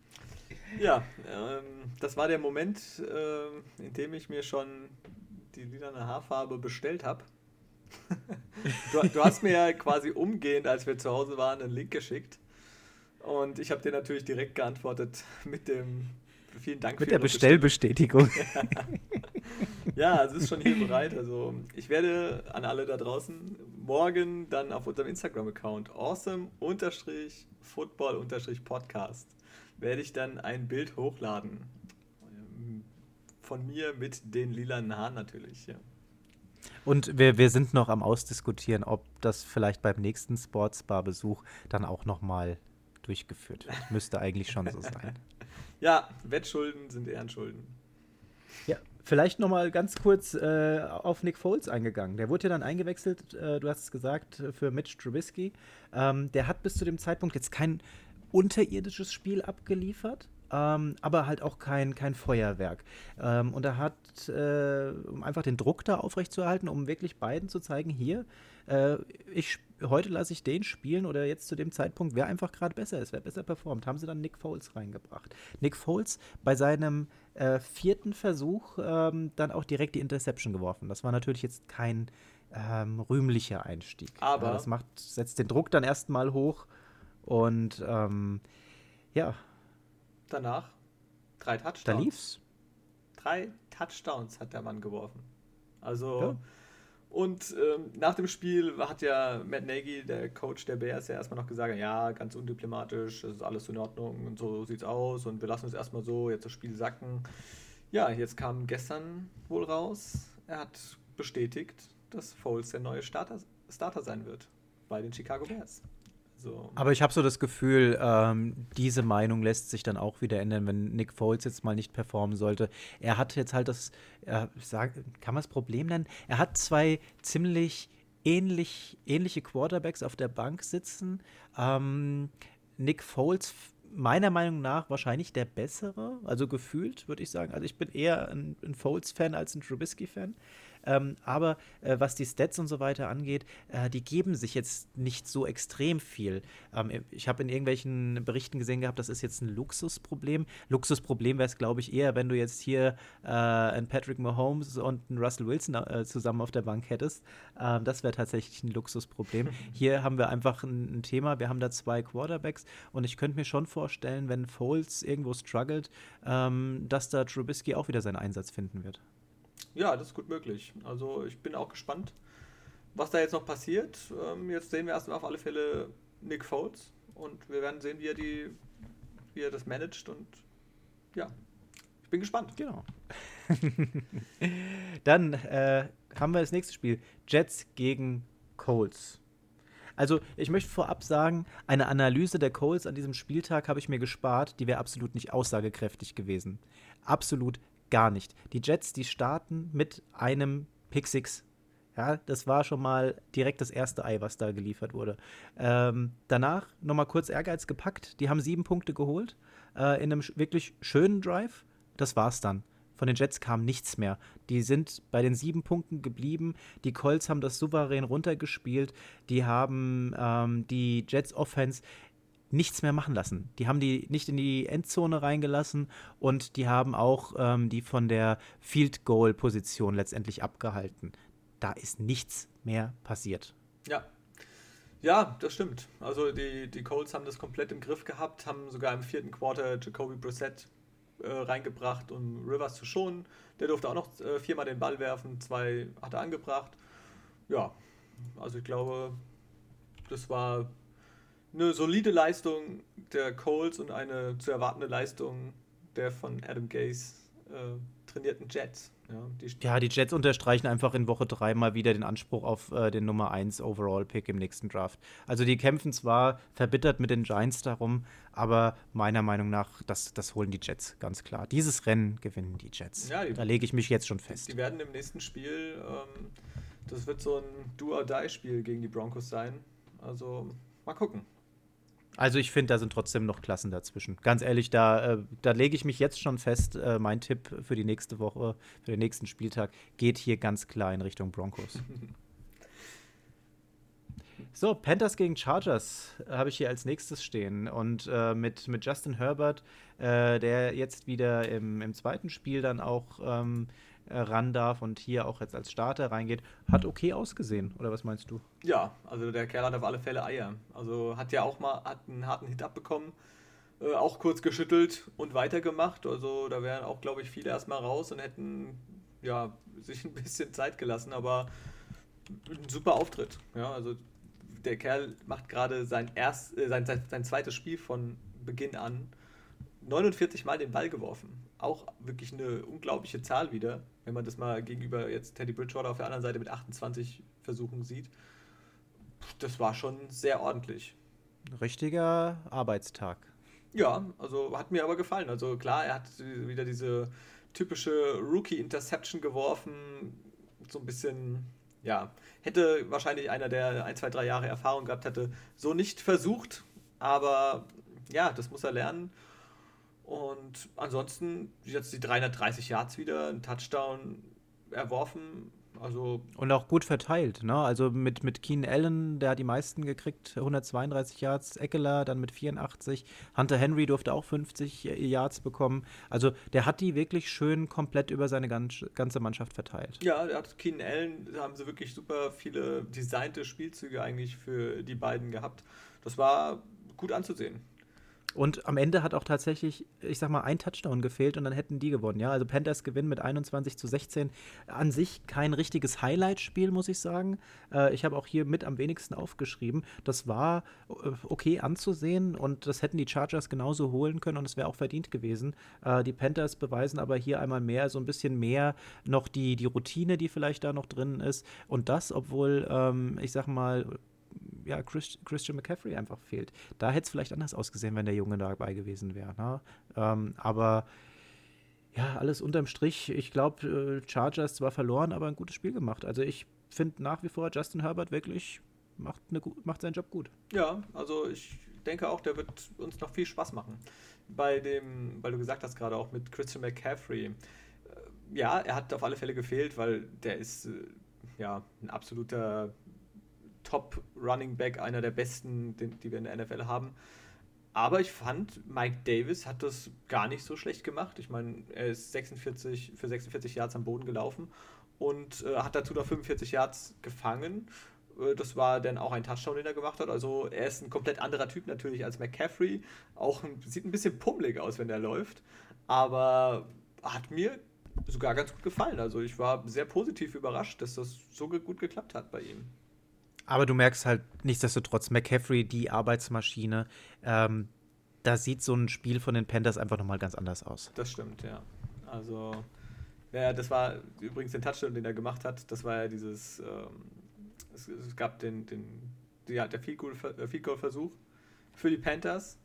Ja, ähm, das war der Moment, äh, in dem ich mir schon die lilane Haarfarbe bestellt habe. du, du, hast mir ja quasi umgehend, als wir zu Hause waren, einen Link geschickt. Und ich habe dir natürlich direkt geantwortet mit dem vielen Dank Mit der Bestellbestätigung. ja, es ist schon hier bereit. Also ich werde an alle da draußen morgen dann auf unserem Instagram-Account awesome-football-podcast werde ich dann ein Bild hochladen. Von mir mit den lilanen Haaren natürlich, ja. Und wir, wir sind noch am Ausdiskutieren, ob das vielleicht beim nächsten Sportsbar-Besuch dann auch nochmal durchgeführt wird. Müsste eigentlich schon so sein. Ja, Wettschulden sind Ehrenschulden. Ja, vielleicht noch mal ganz kurz äh, auf Nick Foles eingegangen. Der wurde ja dann eingewechselt, äh, du hast es gesagt, für Mitch Trubisky. Ähm, der hat bis zu dem Zeitpunkt jetzt kein unterirdisches Spiel abgeliefert. Ähm, aber halt auch kein, kein Feuerwerk. Ähm, und er hat, äh, um einfach den Druck da aufrechtzuerhalten, um wirklich beiden zu zeigen, hier, äh, ich, heute lasse ich den spielen oder jetzt zu dem Zeitpunkt, wer einfach gerade besser ist, wer besser performt, haben sie dann Nick Foles reingebracht. Nick Foles bei seinem äh, vierten Versuch ähm, dann auch direkt die Interception geworfen. Das war natürlich jetzt kein ähm, rühmlicher Einstieg. Aber ja, das macht, setzt den Druck dann erstmal hoch und ähm, ja. Danach drei Touchdowns. Da lief's. Drei Touchdowns hat der Mann geworfen. Also ja. Und ähm, nach dem Spiel hat ja Matt Nagy, der Coach der Bears, ja erstmal noch gesagt, ja, ganz undiplomatisch, es ist alles in Ordnung und so sieht's aus und wir lassen es erstmal so, jetzt das Spiel sacken. Ja, jetzt kam gestern wohl raus, er hat bestätigt, dass Foles der neue Starter, Starter sein wird bei den Chicago Bears. So. Aber ich habe so das Gefühl, ähm, diese Meinung lässt sich dann auch wieder ändern, wenn Nick Foles jetzt mal nicht performen sollte. Er hat jetzt halt das, äh, sag, kann man das Problem nennen? Er hat zwei ziemlich ähnlich, ähnliche Quarterbacks auf der Bank sitzen. Ähm, Nick Foles meiner Meinung nach wahrscheinlich der bessere, also gefühlt, würde ich sagen. Also ich bin eher ein, ein Foles-Fan als ein Trubisky-Fan. Ähm, aber äh, was die Stats und so weiter angeht, äh, die geben sich jetzt nicht so extrem viel. Ähm, ich habe in irgendwelchen Berichten gesehen gehabt, das ist jetzt ein Luxusproblem. Luxusproblem wäre es, glaube ich, eher, wenn du jetzt hier äh, einen Patrick Mahomes und einen Russell Wilson äh, zusammen auf der Bank hättest. Ähm, das wäre tatsächlich ein Luxusproblem. hier haben wir einfach ein, ein, Thema. Wir haben da zwei Quarterbacks und ich könnte mir schon vorstellen, wenn Foles irgendwo struggelt, ähm, dass da Trubisky auch wieder seinen Einsatz finden wird. Ja, das ist gut möglich. Also ich bin auch gespannt, was da jetzt noch passiert. Ähm, jetzt sehen wir erstmal auf alle Fälle Nick Foles und wir werden sehen, wie er die, wie er das managt und ja, ich bin gespannt. Genau. Dann äh, haben wir das nächste Spiel. Jets gegen Colts. Also, ich möchte vorab sagen, eine Analyse der Colts an diesem Spieltag habe ich mir gespart, die wäre absolut nicht aussagekräftig gewesen. Absolut gar nicht. Die Jets, die starten mit einem Pick Six. Ja, das war schon mal direkt das erste Ei, was da geliefert wurde. Ähm, danach nochmal kurz Ehrgeiz gepackt. Die haben sieben Punkte geholt äh, in einem wirklich schönen Drive. Das war's dann. Von den Jets kam nichts mehr. Die sind bei den sieben Punkten geblieben. Die Colts haben das souverän runtergespielt. Die haben ähm, die Jets Offense nichts mehr machen lassen. Die haben die nicht in die Endzone reingelassen und die haben auch ähm, die von der Field Goal Position letztendlich abgehalten. Da ist nichts mehr passiert. Ja. Ja, das stimmt. Also die, die Colts haben das komplett im Griff gehabt, haben sogar im vierten Quarter Jacoby Brissett äh, reingebracht, um Rivers zu schonen. Der durfte auch noch äh, viermal den Ball werfen, zwei hat er angebracht. Ja, also ich glaube, das war eine solide Leistung der Coles und eine zu erwartende Leistung der von Adam Gaze äh, trainierten Jets. Ja die, ja, die Jets unterstreichen einfach in Woche 3 mal wieder den Anspruch auf äh, den Nummer 1 Overall-Pick im nächsten Draft. Also die kämpfen zwar verbittert mit den Giants darum, aber meiner Meinung nach, das, das holen die Jets ganz klar. Dieses Rennen gewinnen die Jets. Ja, die, da lege ich mich jetzt schon fest. Die werden im nächsten Spiel, ähm, das wird so ein Do-or-Die-Spiel gegen die Broncos sein. Also mal gucken. Also ich finde, da sind trotzdem noch Klassen dazwischen. Ganz ehrlich, da, äh, da lege ich mich jetzt schon fest, äh, mein Tipp für die nächste Woche, für den nächsten Spieltag, geht hier ganz klar in Richtung Broncos. so, Panthers gegen Chargers äh, habe ich hier als nächstes stehen. Und äh, mit, mit Justin Herbert, äh, der jetzt wieder im, im zweiten Spiel dann auch ähm, äh, ran darf und hier auch jetzt als Starter reingeht, hat okay ausgesehen. Oder was meinst du? Ja, also der Kerl hat auf alle Fälle Eier. Also hat ja auch mal hat einen harten Hit abbekommen, äh, auch kurz geschüttelt und weitergemacht. Also da wären auch, glaube ich, viele erstmal raus und hätten ja, sich ein bisschen Zeit gelassen, aber ein super Auftritt. Ja, also der Kerl macht gerade sein, erst, äh, sein, sein, sein zweites Spiel von Beginn an 49 Mal den Ball geworfen. Auch wirklich eine unglaubliche Zahl wieder, wenn man das mal gegenüber jetzt Teddy Bridgewater auf der anderen Seite mit 28 Versuchen sieht. Das war schon sehr ordentlich. Richtiger Arbeitstag. Ja, also hat mir aber gefallen. Also klar, er hat wieder diese typische Rookie-Interception geworfen. So ein bisschen, ja, hätte wahrscheinlich einer, der ein, zwei, drei Jahre Erfahrung gehabt hätte, so nicht versucht. Aber ja, das muss er lernen. Und ansonsten jetzt die 330 Yards wieder, ein Touchdown erworfen. Also und auch gut verteilt, ne? Also mit, mit Keen Allen, der hat die meisten gekriegt, 132 Yards, Eckler dann mit 84, Hunter Henry durfte auch 50 Yards bekommen. Also der hat die wirklich schön komplett über seine ganze Mannschaft verteilt. Ja, der hat Keen Allen, da haben sie wirklich super viele designte Spielzüge eigentlich für die beiden gehabt. Das war gut anzusehen. Und am Ende hat auch tatsächlich, ich sag mal, ein Touchdown gefehlt und dann hätten die gewonnen. Ja, also Panthers gewinnen mit 21 zu 16. An sich kein richtiges Highlight-Spiel, muss ich sagen. Äh, ich habe auch hier mit am wenigsten aufgeschrieben. Das war äh, okay anzusehen und das hätten die Chargers genauso holen können und es wäre auch verdient gewesen. Äh, die Panthers beweisen aber hier einmal mehr, so ein bisschen mehr noch die, die Routine, die vielleicht da noch drin ist. Und das, obwohl, ähm, ich sag mal, ja, Christian McCaffrey einfach fehlt. Da hätte es vielleicht anders ausgesehen, wenn der Junge dabei gewesen wäre. Ne? Ähm, aber ja, alles unterm Strich. Ich glaube, äh, Chargers zwar verloren, aber ein gutes Spiel gemacht. Also ich finde nach wie vor Justin Herbert wirklich macht, eine, macht seinen Job gut. Ja, also ich denke auch, der wird uns noch viel Spaß machen. Bei dem, weil du gesagt hast gerade auch mit Christian McCaffrey. Äh, ja, er hat auf alle Fälle gefehlt, weil der ist äh, ja ein absoluter Top Running Back, einer der besten, den, die wir in der NFL haben. Aber ich fand, Mike Davis hat das gar nicht so schlecht gemacht. Ich meine, er ist 46, für 46 Yards am Boden gelaufen und äh, hat dazu noch 45 Yards gefangen. Äh, das war dann auch ein Touchdown, den er gemacht hat. Also er ist ein komplett anderer Typ natürlich als McCaffrey. Auch ein, sieht ein bisschen pummelig aus, wenn er läuft. Aber hat mir sogar ganz gut gefallen. Also ich war sehr positiv überrascht, dass das so gut geklappt hat bei ihm. Aber du merkst halt nichtsdestotrotz, McCaffrey, die Arbeitsmaschine, ähm, da sieht so ein Spiel von den Panthers einfach nochmal ganz anders aus. Das stimmt, ja. Also, ja, das war übrigens den Touchdown, den er gemacht hat, das war ja dieses, ähm, es, es, gab den, den, ja, der Field Goal-Versuch für die Panthers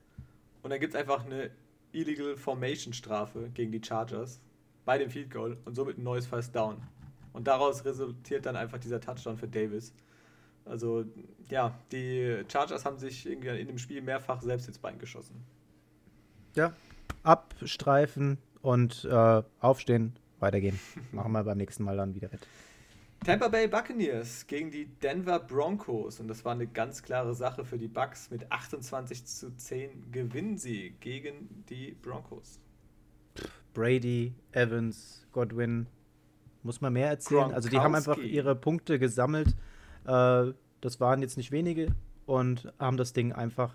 und dann gibt es einfach eine Illegal Formation Strafe gegen die Chargers bei dem Field Goal und somit ein neues First Down. Und daraus resultiert dann einfach dieser Touchdown für Davis. Also ja, die Chargers haben sich in dem Spiel mehrfach selbst ins Bein geschossen. Ja, abstreifen und äh, aufstehen, weitergehen. Machen wir beim nächsten Mal dann wieder mit. Tampa Bay Buccaneers gegen die Denver Broncos. Und das war eine ganz klare Sache für die Bucks. Mit 28 zu 10 gewinnen sie gegen die Broncos. Brady, Evans, Godwin. Muss man mehr erzählen? Also die haben einfach ihre Punkte gesammelt äh, das waren jetzt nicht wenige und haben das Ding einfach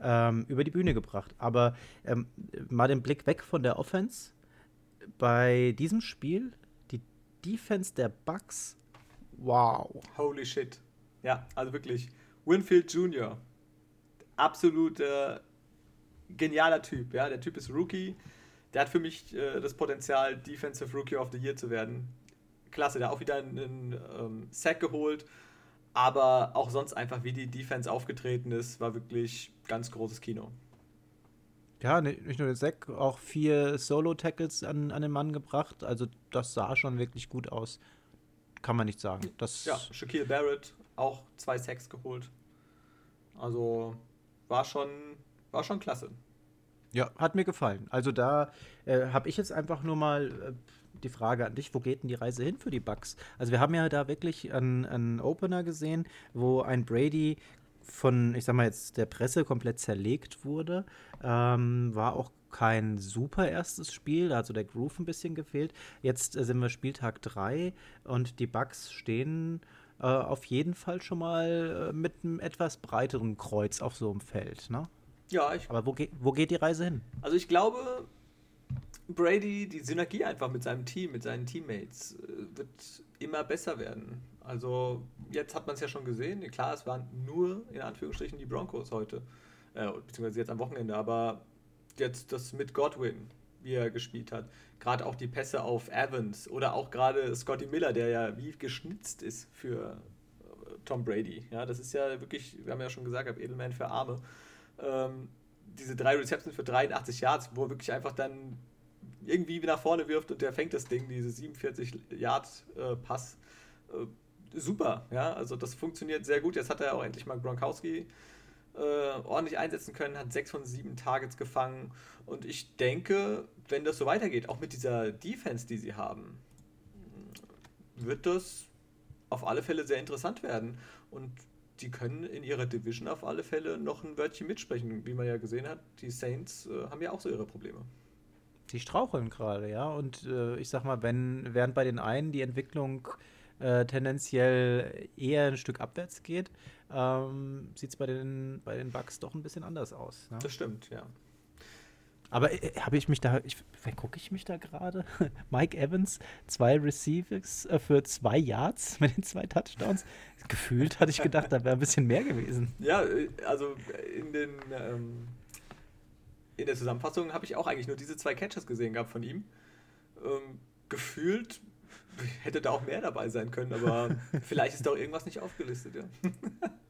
ähm, über die Bühne gebracht. Aber ähm, mal den Blick weg von der Offense. Bei diesem Spiel, die Defense der Bucks, wow. Holy shit. Ja, also wirklich. Winfield Jr., absoluter genialer Typ. Ja, der Typ ist Rookie, der hat für mich äh, das Potenzial, Defensive Rookie of the Year zu werden. Klasse, der hat auch wieder einen, ähm, Sack geholt, aber auch sonst einfach, wie die Defense aufgetreten ist, war wirklich ganz großes Kino. Ja, nicht nur den Sack, auch vier Solo-Tackles an, an den Mann gebracht. Also das sah schon wirklich gut aus. Kann man nicht sagen. Das ja, Shaquille Barrett auch zwei Sacks geholt. Also war schon, war schon klasse. Ja, hat mir gefallen. Also da äh, habe ich jetzt einfach nur mal äh, die Frage an dich, wo geht denn die Reise hin für die Bucks? Also wir haben ja da wirklich einen, einen Opener gesehen, wo ein Brady von, ich sag mal jetzt, der Presse komplett zerlegt wurde. Ähm, war auch kein super erstes Spiel, da hat so der Groove ein bisschen gefehlt. Jetzt äh, sind wir Spieltag 3 und die Bucks stehen äh, auf jeden Fall schon mal äh, mit einem etwas breiteren Kreuz auf so einem Feld, ne? Ja, ich. Aber wo, ge wo geht die Reise hin? Also ich glaube, Brady, die Synergie einfach mit seinem Team, mit seinen Teammates, äh, wird immer besser werden. Also jetzt hat man es ja schon gesehen. Klar, es waren nur in Anführungsstrichen die Broncos heute, äh, beziehungsweise jetzt am Wochenende, aber jetzt das mit Godwin, wie er gespielt hat. Gerade auch die Pässe auf Evans oder auch gerade Scotty Miller, der ja wie geschnitzt ist für äh, Tom Brady. Ja, das ist ja wirklich, wir haben ja schon gesagt, Edelman für Arme. Ähm, diese drei Receptions für 83 Yards, wo wirklich einfach dann irgendwie nach vorne wirft und der fängt das Ding, diese 47 Yard äh, Pass. Äh, super, ja, also das funktioniert sehr gut. Jetzt hat er auch endlich mal Gronkowski äh, ordentlich einsetzen können, hat sechs von sieben Targets gefangen und ich denke, wenn das so weitergeht, auch mit dieser Defense, die sie haben, wird das auf alle Fälle sehr interessant werden und die können in ihrer Division auf alle Fälle noch ein Wörtchen mitsprechen. Wie man ja gesehen hat, die Saints äh, haben ja auch so ihre Probleme. Die straucheln gerade, ja. Und äh, ich sag mal, wenn während bei den einen die Entwicklung äh, tendenziell eher ein Stück abwärts geht, ähm, sieht es bei den, bei den Bugs doch ein bisschen anders aus. Ne? Das stimmt, ja. Aber äh, habe ich mich da, ich, gucke ich mich da gerade? Mike Evans, zwei Receivers äh, für zwei Yards mit den zwei Touchdowns. Gefühlt hatte ich gedacht, da wäre ein bisschen mehr gewesen. Ja, äh, also in den ähm, in der Zusammenfassung habe ich auch eigentlich nur diese zwei Catches gesehen gehabt von ihm. Ähm, gefühlt hätte da auch mehr dabei sein können, aber vielleicht ist da auch irgendwas nicht aufgelistet, ja.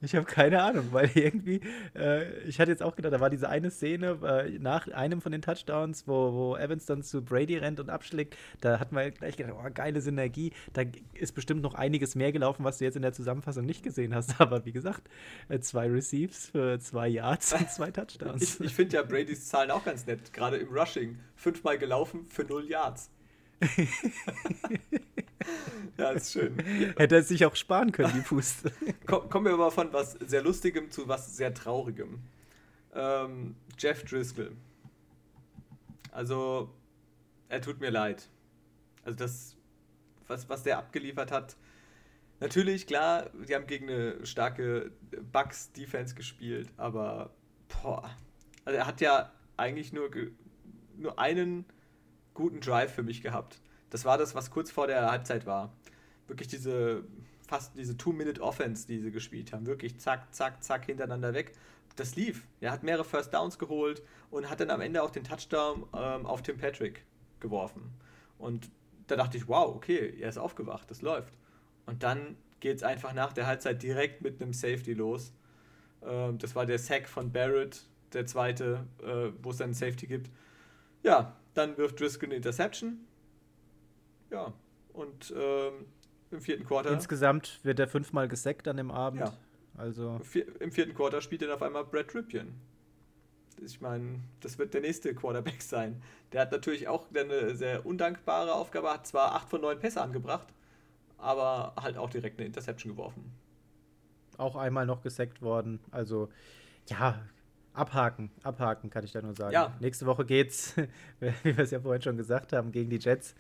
Ich habe keine Ahnung, weil irgendwie, äh, ich hatte jetzt auch gedacht, da war diese eine Szene äh, nach einem von den Touchdowns, wo, wo Evans dann zu Brady rennt und abschlägt. Da hat man gleich gedacht, oh, geile Synergie. Da ist bestimmt noch einiges mehr gelaufen, was du jetzt in der Zusammenfassung nicht gesehen hast. Aber wie gesagt, äh, zwei Receives für zwei Yards und zwei Touchdowns. ich, ich finde ja Bradys Zahlen auch ganz nett, gerade im Rushing. Fünfmal gelaufen für null Yards. ja, ist schön. Hätte er sich auch sparen können, die Puste. Kommen wir aber von was sehr Lustigem zu was sehr Traurigem. Ähm, Jeff Driscoll. Also, er tut mir leid. Also, das, was, was der abgeliefert hat. Natürlich, klar, die haben gegen eine starke Bucks-Defense gespielt, aber, boah. Also, er hat ja eigentlich nur, nur einen guten Drive für mich gehabt. Das war das, was kurz vor der Halbzeit war. Wirklich diese fast diese Two-Minute-Offense, die sie gespielt haben. Wirklich zack, zack, zack hintereinander weg. Das lief. Er hat mehrere First Downs geholt und hat dann am Ende auch den Touchdown ähm, auf Tim Patrick geworfen. Und da dachte ich, wow, okay, er ist aufgewacht, das läuft. Und dann geht es einfach nach der Halbzeit direkt mit einem Safety los. Ähm, das war der Sack von Barrett, der zweite, äh, wo es dann Safety gibt. Ja, dann wirft Driscoll eine Interception. Ja, und ähm, im vierten Quarter. Insgesamt wird er fünfmal gesackt an dem Abend. Ja. Also. Im vierten Quarter spielt dann auf einmal Brad Ripien. Ich meine, das wird der nächste Quarterback sein. Der hat natürlich auch eine sehr undankbare Aufgabe, hat zwar 8 von 9 Pässe angebracht, aber halt auch direkt eine Interception geworfen. Auch einmal noch gesackt worden. Also, ja, Abhaken, abhaken, kann ich da nur sagen. Ja. Nächste Woche geht's, wie wir es ja vorhin schon gesagt haben, gegen die Jets.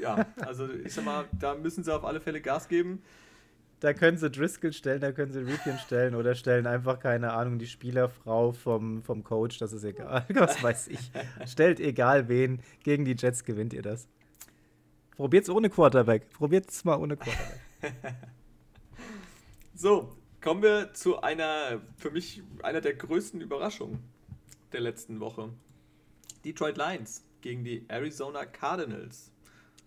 Ja, also ich sag mal, da müssen sie auf alle Fälle Gas geben. Da können sie Driscoll stellen, da können sie Ripien stellen oder stellen einfach, keine Ahnung, die Spielerfrau vom, vom Coach, das ist egal. Was weiß ich. Stellt egal wen, gegen die Jets gewinnt ihr das. Probiert's ohne Quarterback. Probiert's mal ohne Quarterback. so, Kommen wir zu einer, für mich, einer der größten Überraschungen der letzten Woche. Detroit Lions gegen die Arizona Cardinals.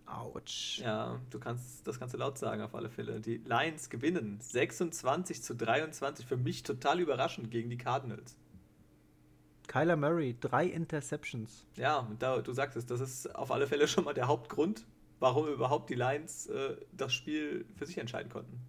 Autsch. Ja, du kannst das Ganze laut sagen auf alle Fälle. Die Lions gewinnen 26 zu 23. Für mich total überraschend gegen die Cardinals. Kyler Murray, drei Interceptions. Ja, da, du sagst es, das ist auf alle Fälle schon mal der Hauptgrund, warum überhaupt die Lions äh, das Spiel für sich entscheiden konnten.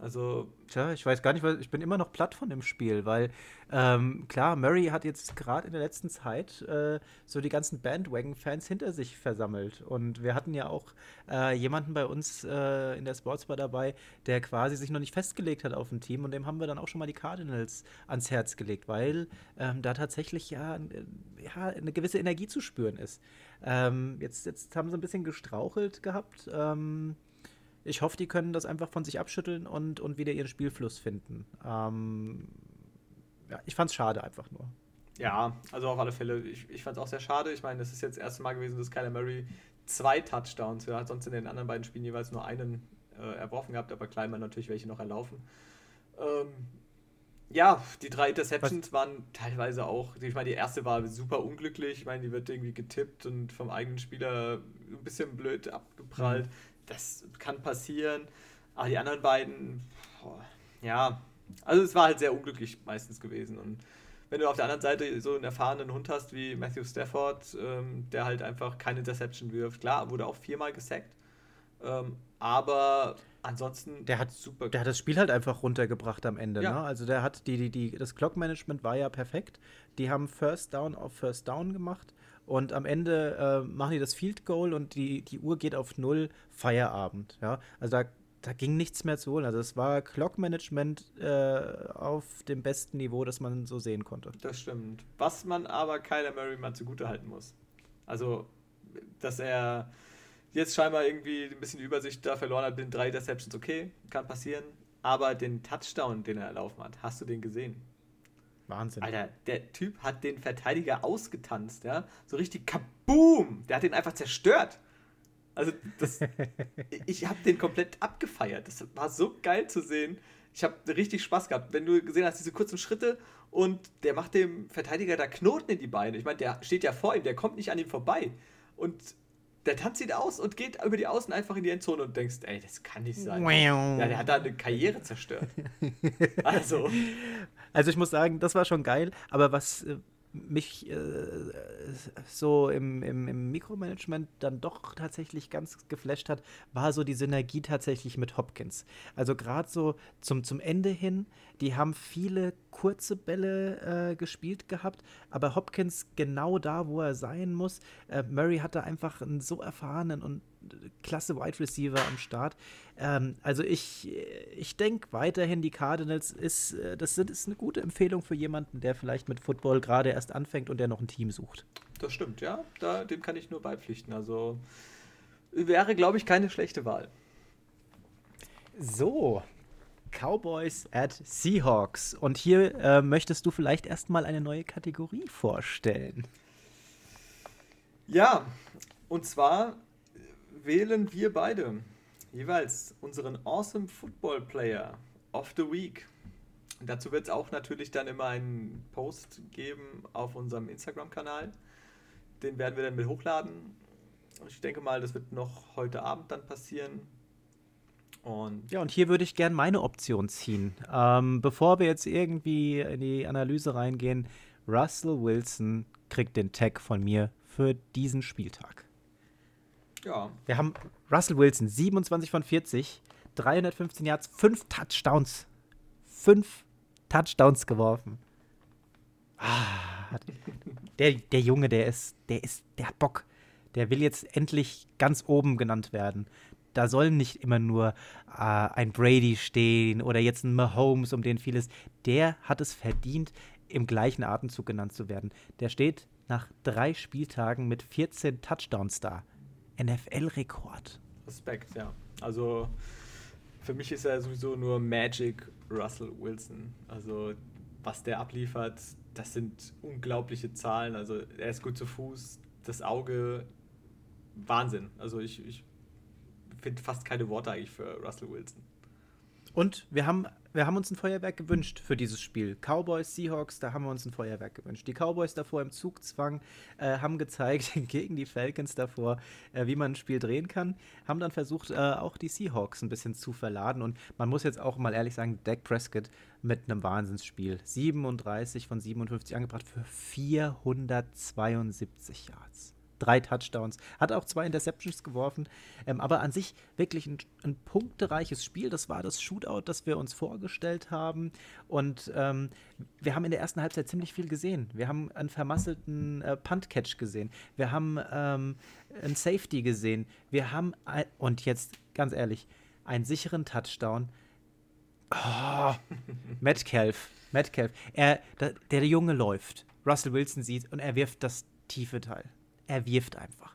Also. Tja, ich weiß gar nicht, weil ich bin immer noch platt von dem Spiel, weil ähm, klar, Murray hat jetzt gerade in der letzten Zeit äh, so die ganzen Bandwagon-Fans hinter sich versammelt. Und wir hatten ja auch äh, jemanden bei uns äh, in der Sportsbar dabei, der quasi sich noch nicht festgelegt hat auf ein Team und dem haben wir dann auch schon mal die Cardinals ans Herz gelegt, weil ähm, da tatsächlich ja, ja eine gewisse Energie zu spüren ist. Ähm, jetzt, jetzt haben sie ein bisschen gestrauchelt gehabt. Ähm, ich hoffe, die können das einfach von sich abschütteln und, und wieder ihren Spielfluss finden. Ähm, ja, ich fand es schade einfach nur. Ja, also auf alle Fälle. Ich, ich fand es auch sehr schade. Ich meine, das ist jetzt das erste Mal gewesen, dass Kyler Murray zwei Touchdowns, er hat sonst in den anderen beiden Spielen jeweils nur einen äh, erworfen gehabt, aber Kleinmann natürlich welche noch erlaufen. Ähm, ja, die drei Interceptions Was? waren teilweise auch, ich meine, die erste war super unglücklich, ich meine, die wird irgendwie getippt und vom eigenen Spieler ein bisschen blöd abgeprallt. Mhm das kann passieren. Aber die anderen beiden, boah, ja, also es war halt sehr unglücklich meistens gewesen. Und wenn du auf der anderen Seite so einen erfahrenen Hund hast wie Matthew Stafford, ähm, der halt einfach keine Interception wirft, klar, wurde auch viermal gesackt. Ähm, aber ansonsten der hat super. Der hat das Spiel halt einfach runtergebracht am Ende. Ja. Ne? Also der hat die, die, die, das Clock-Management war ja perfekt. Die haben First Down auf First Down gemacht. Und am Ende äh, machen die das Field Goal und die, die Uhr geht auf null Feierabend. Ja? Also da, da ging nichts mehr zu holen. Also es war Clock-Management äh, auf dem besten Niveau, das man so sehen konnte. Das stimmt. Was man aber Kyler Murray mal zugutehalten muss. Also, dass er jetzt scheinbar irgendwie ein bisschen Übersicht da verloren hat, den drei Deceptions, okay, kann passieren. Aber den Touchdown, den er erlaufen hat, hast du den gesehen? Wahnsinn. Alter, der Typ hat den Verteidiger ausgetanzt, ja. So richtig kaboom! Der hat den einfach zerstört. Also, das, ich habe den komplett abgefeiert. Das war so geil zu sehen. Ich habe richtig Spaß gehabt. Wenn du gesehen hast, diese kurzen Schritte und der macht dem Verteidiger da Knoten in die Beine. Ich meine, der steht ja vor ihm, der kommt nicht an ihm vorbei. Und der tanzt ihn aus und geht über die Außen einfach in die Endzone und denkst, ey, das kann nicht sein. ja, der hat da eine Karriere zerstört. also. Also ich muss sagen, das war schon geil, aber was äh, mich äh, so im, im, im, Mikromanagement dann doch tatsächlich ganz geflasht hat, war so die Synergie tatsächlich mit Hopkins. Also gerade so zum, zum Ende hin, die haben viele kurze Bälle äh, gespielt gehabt, aber Hopkins genau da, wo er sein muss. Äh, Murray hatte einfach einen so erfahrenen und klasse Wide Receiver am Start. Ähm, also ich, ich denke weiterhin, die Cardinals ist, äh, das ist eine gute Empfehlung für jemanden, der vielleicht mit Football gerade erst anfängt und der noch ein Team sucht. Das stimmt, ja. Da, dem kann ich nur beipflichten. Also wäre, glaube ich, keine schlechte Wahl. So, Cowboys at Seahawks. Und hier äh, möchtest du vielleicht erstmal eine neue Kategorie vorstellen. Ja, und zwar wählen wir beide jeweils unseren Awesome Football Player of the Week. Dazu wird es auch natürlich dann immer einen Post geben auf unserem Instagram-Kanal. Den werden wir dann mit hochladen. Ich denke mal, das wird noch heute Abend dann passieren. Und ja, und hier würde ich gerne meine Option ziehen. Ähm, bevor wir jetzt irgendwie in die Analyse reingehen, Russell Wilson kriegt den Tag von mir für diesen Spieltag. Ja. Wir haben Russell Wilson, 27 von 40, 315 Yards, 5 Touchdowns. 5 Touchdowns geworfen. Ah, der, der Junge, der ist, der ist, der hat Bock. Der will jetzt endlich ganz oben genannt werden. Da soll nicht immer nur äh, ein Brady stehen oder jetzt ein Mahomes, um den vieles. Der hat es verdient, im gleichen Atemzug genannt zu werden. Der steht nach drei Spieltagen mit 14 Touchdowns da. NFL-Rekord. Respekt, ja. Also für mich ist er sowieso nur Magic Russell Wilson. Also was der abliefert, das sind unglaubliche Zahlen. Also er ist gut zu Fuß, das Auge, Wahnsinn. Also ich, ich finde fast keine Worte eigentlich für Russell Wilson. Und wir haben, wir haben uns ein Feuerwerk gewünscht für dieses Spiel. Cowboys, Seahawks, da haben wir uns ein Feuerwerk gewünscht. Die Cowboys davor im Zugzwang äh, haben gezeigt gegen die Falcons davor, äh, wie man ein Spiel drehen kann. Haben dann versucht, äh, auch die Seahawks ein bisschen zu verladen. Und man muss jetzt auch mal ehrlich sagen, Dak Prescott mit einem Wahnsinnsspiel. 37 von 57 angebracht für 472 Yards drei Touchdowns, hat auch zwei Interceptions geworfen, ähm, aber an sich wirklich ein, ein, punktereiches Spiel. Das war das Shootout, das wir uns vorgestellt haben und ähm, wir haben in der ersten Halbzeit ziemlich viel gesehen. Wir haben einen vermasselten äh, Punt-Catch gesehen, wir haben ähm, einen Safety gesehen, wir haben, ein, und jetzt ganz ehrlich, einen sicheren Touchdown. Oh, Metcalf, Metcalf, er, der, der Junge läuft. Russell Wilson sieht und er wirft das tiefe Teil er wirft einfach.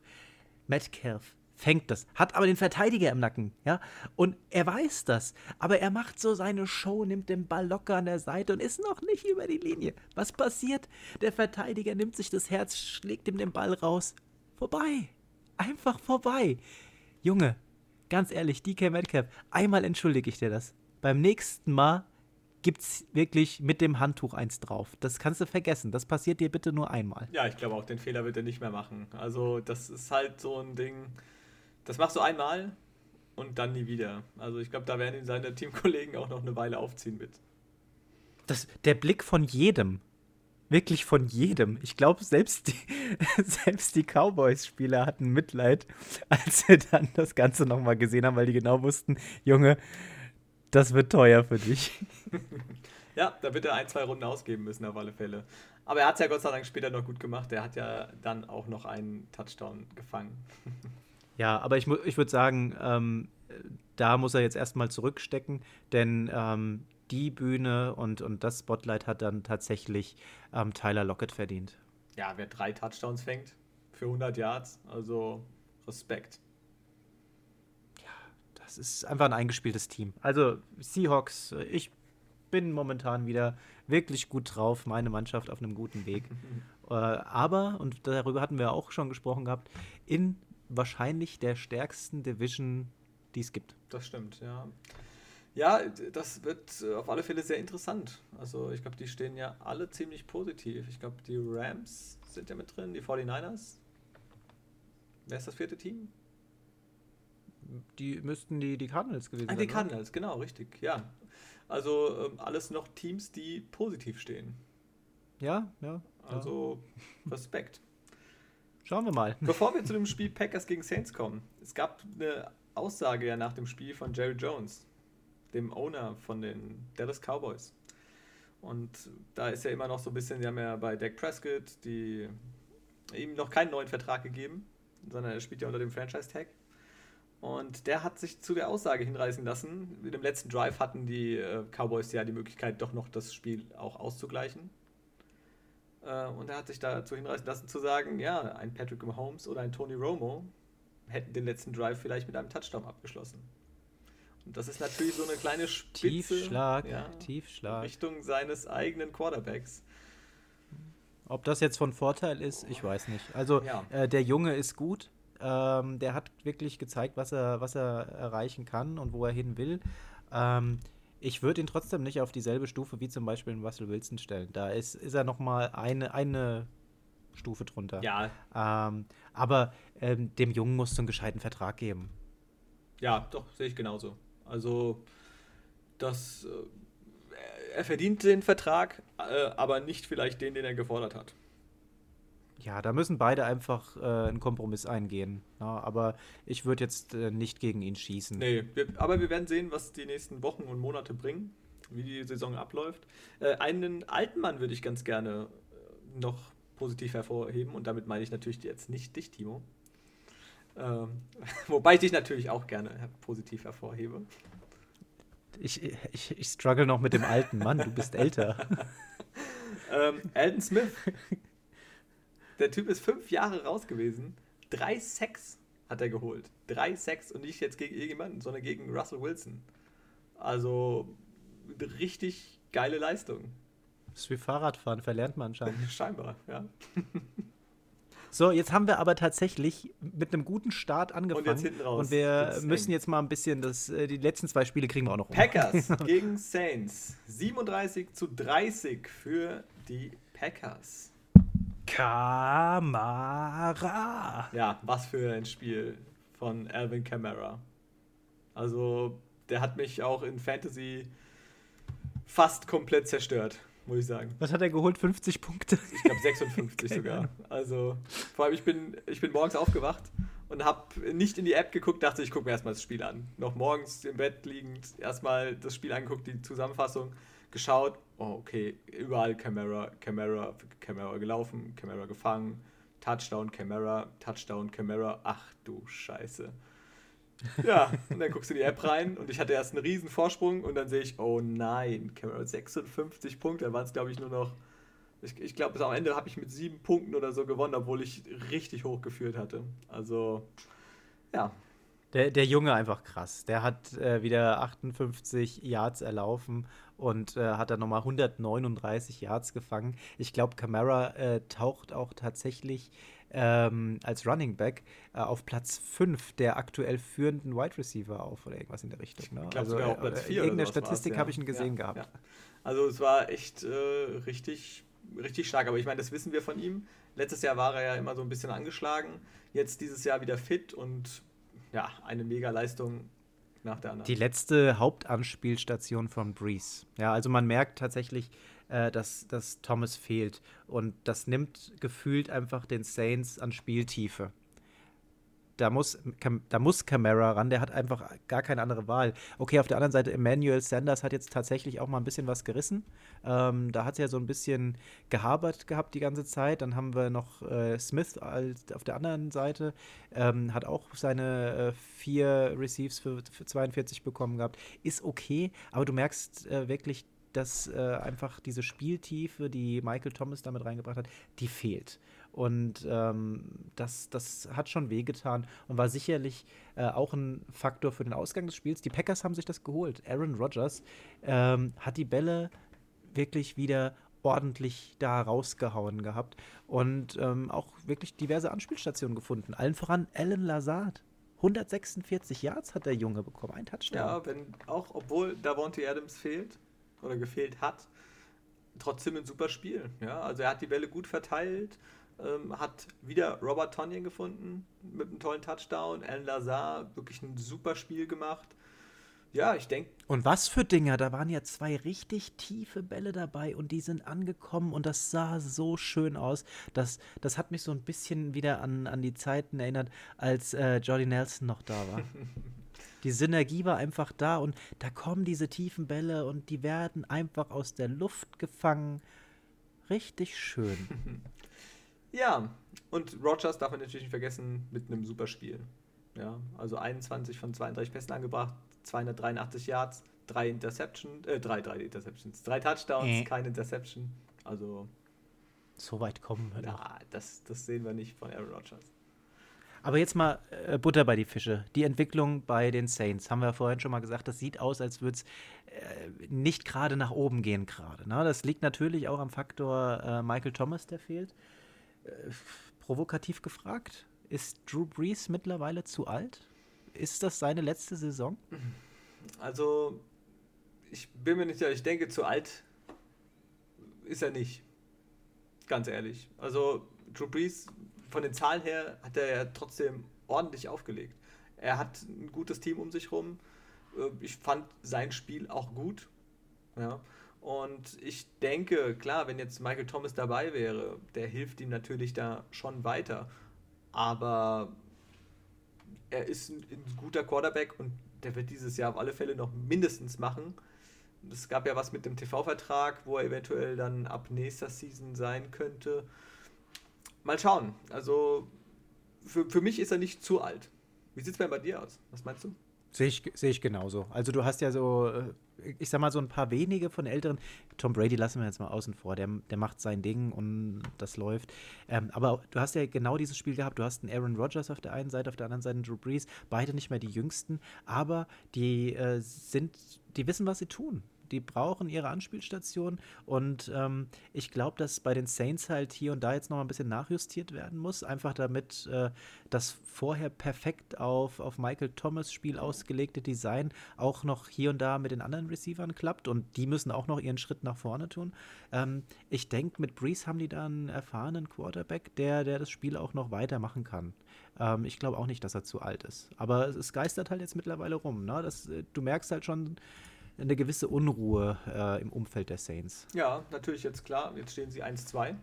Metcalf fängt das, hat aber den Verteidiger im Nacken, ja, und er weiß das, aber er macht so seine Show, nimmt den Ball locker an der Seite und ist noch nicht über die Linie. Was passiert? Der Verteidiger nimmt sich das Herz, schlägt ihm den Ball raus. Vorbei. Einfach vorbei. Junge, ganz ehrlich, DK Metcalf, einmal entschuldige ich dir das. Beim nächsten Mal gibt es wirklich mit dem Handtuch eins drauf. Das kannst du vergessen. Das passiert dir bitte nur einmal. Ja, ich glaube auch, den Fehler wird er nicht mehr machen. Also, das ist halt so ein Ding, das machst du einmal und dann nie wieder. Also, ich glaube, da werden ihn seine Teamkollegen auch noch eine Weile aufziehen mit. Das, der Blick von jedem. Wirklich von jedem. Ich glaube, selbst die, selbst die Cowboys-Spieler hatten Mitleid, als sie dann das Ganze nochmal gesehen haben, weil die genau wussten, Junge, das wird teuer für dich. ja, da wird er ein, zwei Runden ausgeben müssen, auf alle Fälle. Aber er hat es ja Gott sei Dank später noch gut gemacht. Er hat ja dann auch noch einen Touchdown gefangen. ja, aber ich, ich würde sagen, ähm, da muss er jetzt erstmal zurückstecken, denn ähm, die Bühne und, und das Spotlight hat dann tatsächlich ähm, Tyler Lockett verdient. Ja, wer drei Touchdowns fängt für 100 Yards, also Respekt das ist einfach ein eingespieltes Team. Also Seahawks, ich bin momentan wieder wirklich gut drauf, meine Mannschaft auf einem guten Weg. äh, aber, und darüber hatten wir auch schon gesprochen gehabt, in wahrscheinlich der stärksten Division, die es gibt. Das stimmt, ja. Ja, das wird auf alle Fälle sehr interessant. Also ich glaube, die stehen ja alle ziemlich positiv. Ich glaube, die Rams sind ja mit drin, die 49ers. Wer ist das vierte Team? Die müssten die, die Cardinals gewesen ah, sein. Die Cardinals, oder? genau, richtig, ja. Also ähm, alles noch Teams, die positiv stehen. Ja, ja. Also ja. Respekt. Schauen wir mal. Bevor wir zu dem Spiel Packers gegen Saints kommen, es gab eine Aussage ja nach dem Spiel von Jerry Jones, dem Owner von den Dallas Cowboys. Und da ist ja immer noch so ein bisschen, sie haben ja bei Dak Prescott die, ihm noch keinen neuen Vertrag gegeben, sondern er spielt ja unter dem Franchise-Tag. Und der hat sich zu der Aussage hinreißen lassen. In dem letzten Drive hatten die äh, Cowboys ja die Möglichkeit, doch noch das Spiel auch auszugleichen. Äh, und er hat sich dazu hinreißen lassen zu sagen, ja, ein Patrick Mahomes oder ein Tony Romo hätten den letzten Drive vielleicht mit einem Touchdown abgeschlossen. Und das ist natürlich so eine kleine Spitze Tiefschlag, ja, Tiefschlag. Richtung seines eigenen Quarterbacks. Ob das jetzt von Vorteil ist, ich weiß nicht. Also ja. äh, der Junge ist gut, ähm, der hat wirklich gezeigt, was er, was er erreichen kann und wo er hin will. Ähm, ich würde ihn trotzdem nicht auf dieselbe Stufe wie zum Beispiel Russell Wilson stellen. Da ist, ist er noch mal eine, eine Stufe drunter. Ja. Ähm, aber ähm, dem Jungen musst du einen gescheiten Vertrag geben. Ja, doch, sehe ich genauso. Also, das, äh, er verdient den Vertrag, äh, aber nicht vielleicht den, den er gefordert hat ja, da müssen beide einfach äh, einen Kompromiss eingehen. Ja, aber ich würde jetzt äh, nicht gegen ihn schießen. Nee, wir, aber wir werden sehen, was die nächsten Wochen und Monate bringen, wie die Saison abläuft. Äh, einen alten Mann würde ich ganz gerne äh, noch positiv hervorheben und damit meine ich natürlich jetzt nicht dich, Timo. Ähm, wobei ich dich natürlich auch gerne positiv hervorhebe. Ich, ich, ich struggle noch mit dem alten Mann, du bist älter. ähm, Alden Smith der Typ ist fünf Jahre raus gewesen. Drei Sex hat er geholt. Drei Sex und nicht jetzt gegen irgendjemanden, sondern gegen Russell Wilson. Also richtig geile Leistung. Das ist wie Fahrradfahren, verlernt man anscheinend. Scheinbar, ja. So, jetzt haben wir aber tatsächlich mit einem guten Start angefangen. Und, jetzt hinten raus. und wir müssen jetzt mal ein bisschen das, äh, die letzten zwei Spiele kriegen wir auch noch um. Packers gegen Saints. 37 zu 30 für die Packers. Kamara. Ja, was für ein Spiel von Alvin Kamara. Also, der hat mich auch in Fantasy fast komplett zerstört, muss ich sagen. Was hat er geholt? 50 Punkte? Ich glaube 56 sogar. Also, vor allem, ich bin, ich bin morgens aufgewacht und habe nicht in die App geguckt, dachte, ich gucke mir erstmal das Spiel an. Noch morgens im Bett liegend erstmal das Spiel angeguckt, die Zusammenfassung geschaut. Oh, okay, überall Camera, Camera, Camera gelaufen, Camera gefangen, Touchdown, Camera, Touchdown, Camera. Ach du Scheiße. Ja, und dann guckst du in die App rein und ich hatte erst einen riesen Vorsprung und dann sehe ich, oh nein, Camera 56 Punkte. Dann waren es, glaube ich, nur noch, ich, ich glaube, am Ende habe ich mit sieben Punkten oder so gewonnen, obwohl ich richtig hoch geführt hatte. Also, ja. Der, der Junge einfach krass. Der hat äh, wieder 58 Yards erlaufen und äh, hat dann nochmal 139 Yards gefangen. Ich glaube, Camara äh, taucht auch tatsächlich ähm, als Running Back äh, auf Platz 5 der aktuell führenden Wide Receiver auf oder irgendwas in der Richtung. Ne? Ich glaube also, sogar auf Platz 4 äh, Irgendeine Statistik ja. habe ich ihn gesehen ja, gehabt. Ja. Also es war echt äh, richtig, richtig stark. Aber ich meine, das wissen wir von ihm. Letztes Jahr war er ja immer so ein bisschen angeschlagen. Jetzt dieses Jahr wieder fit und ja, eine Mega-Leistung nach der anderen. Die letzte Hauptanspielstation von Breeze. Ja, also man merkt tatsächlich, äh, dass, dass Thomas fehlt. Und das nimmt gefühlt einfach den Saints an Spieltiefe. Da muss, da muss Camara ran, der hat einfach gar keine andere Wahl. Okay, auf der anderen Seite, Emmanuel Sanders hat jetzt tatsächlich auch mal ein bisschen was gerissen. Ähm, da hat es ja so ein bisschen gehabert gehabt die ganze Zeit. Dann haben wir noch äh, Smith als, auf der anderen Seite, ähm, hat auch seine äh, vier Receives für, für 42 bekommen gehabt. Ist okay, aber du merkst äh, wirklich, dass äh, einfach diese Spieltiefe, die Michael Thomas damit reingebracht hat, die fehlt. Und ähm, das, das hat schon wehgetan und war sicherlich äh, auch ein Faktor für den Ausgang des Spiels. Die Packers haben sich das geholt. Aaron Rodgers ähm, hat die Bälle wirklich wieder ordentlich da rausgehauen gehabt und ähm, auch wirklich diverse Anspielstationen gefunden. Allen voran Alan Lazard. 146 Yards hat der Junge bekommen, ein Touchdown. Ja, wenn auch, obwohl Davonte Adams fehlt, oder gefehlt hat, trotzdem ein super Spiel. Ja? Also er hat die Bälle gut verteilt, ähm, hat wieder Robert Tonyan gefunden mit einem tollen Touchdown, Alan Lazar wirklich ein super Spiel gemacht. Ja, ich denke. Und was für Dinger, da waren ja zwei richtig tiefe Bälle dabei und die sind angekommen und das sah so schön aus. Das, das hat mich so ein bisschen wieder an, an die Zeiten erinnert, als äh, Jordy Nelson noch da war. Die Synergie war einfach da und da kommen diese tiefen Bälle und die werden einfach aus der Luft gefangen. Richtig schön. ja, und Rogers darf man natürlich nicht vergessen mit einem super Spiel. Ja, also 21 von 32 Pässen angebracht, 283 Yards, drei Interceptions, äh, drei, drei Interceptions, drei Touchdowns, äh. keine Interception. Also. So weit kommen wir. Ja, das, das sehen wir nicht von Aaron Rodgers. Aber jetzt mal äh, Butter bei die Fische. Die Entwicklung bei den Saints, haben wir vorhin schon mal gesagt, das sieht aus, als würde es äh, nicht gerade nach oben gehen gerade. Ne? Das liegt natürlich auch am Faktor äh, Michael Thomas, der fehlt. Äh, provokativ gefragt, ist Drew Brees mittlerweile zu alt? Ist das seine letzte Saison? Also, ich bin mir nicht sicher, ich denke, zu alt ist er nicht. Ganz ehrlich. Also, Drew Brees von den Zahlen her hat er ja trotzdem ordentlich aufgelegt. Er hat ein gutes Team um sich rum. Äh, ich fand sein Spiel auch gut. Ja. Und ich denke, klar, wenn jetzt Michael Thomas dabei wäre, der hilft ihm natürlich da schon weiter. Aber er ist ein, ein guter Quarterback und der wird dieses Jahr auf alle Fälle noch mindestens machen. Es gab ja was mit dem TV-Vertrag, wo er eventuell dann ab nächster Season sein könnte mal schauen. Also für, für mich ist er nicht zu alt. Wie sieht es bei dir aus? Was meinst du? Sehe ich, seh ich genauso. Also du hast ja so, äh, ich sag mal, so ein paar wenige von älteren. Tom Brady lassen wir jetzt mal außen vor. Der, der macht sein Ding und das läuft. Ähm, aber du hast ja genau dieses Spiel gehabt. Du hast einen Aaron Rodgers auf der einen Seite, auf der anderen Seite einen Drew Brees. Beide nicht mehr die jüngsten, aber die äh, sind, die wissen, was sie tun. Die brauchen ihre Anspielstation und ähm, ich glaube, dass bei den Saints halt hier und da jetzt noch ein bisschen nachjustiert werden muss, einfach damit äh, das vorher perfekt auf, auf Michael Thomas Spiel ausgelegte Design auch noch hier und da mit den anderen Receivern klappt und die müssen auch noch ihren Schritt nach vorne tun. Ähm, ich denke, mit Breeze haben die da einen erfahrenen Quarterback, der, der das Spiel auch noch weitermachen kann. Ähm, ich glaube auch nicht, dass er zu alt ist. Aber es, es geistert halt jetzt mittlerweile rum. Ne? Das, äh, du merkst halt schon, eine gewisse Unruhe äh, im Umfeld der Saints. Ja, natürlich jetzt klar. Jetzt stehen sie 1-2.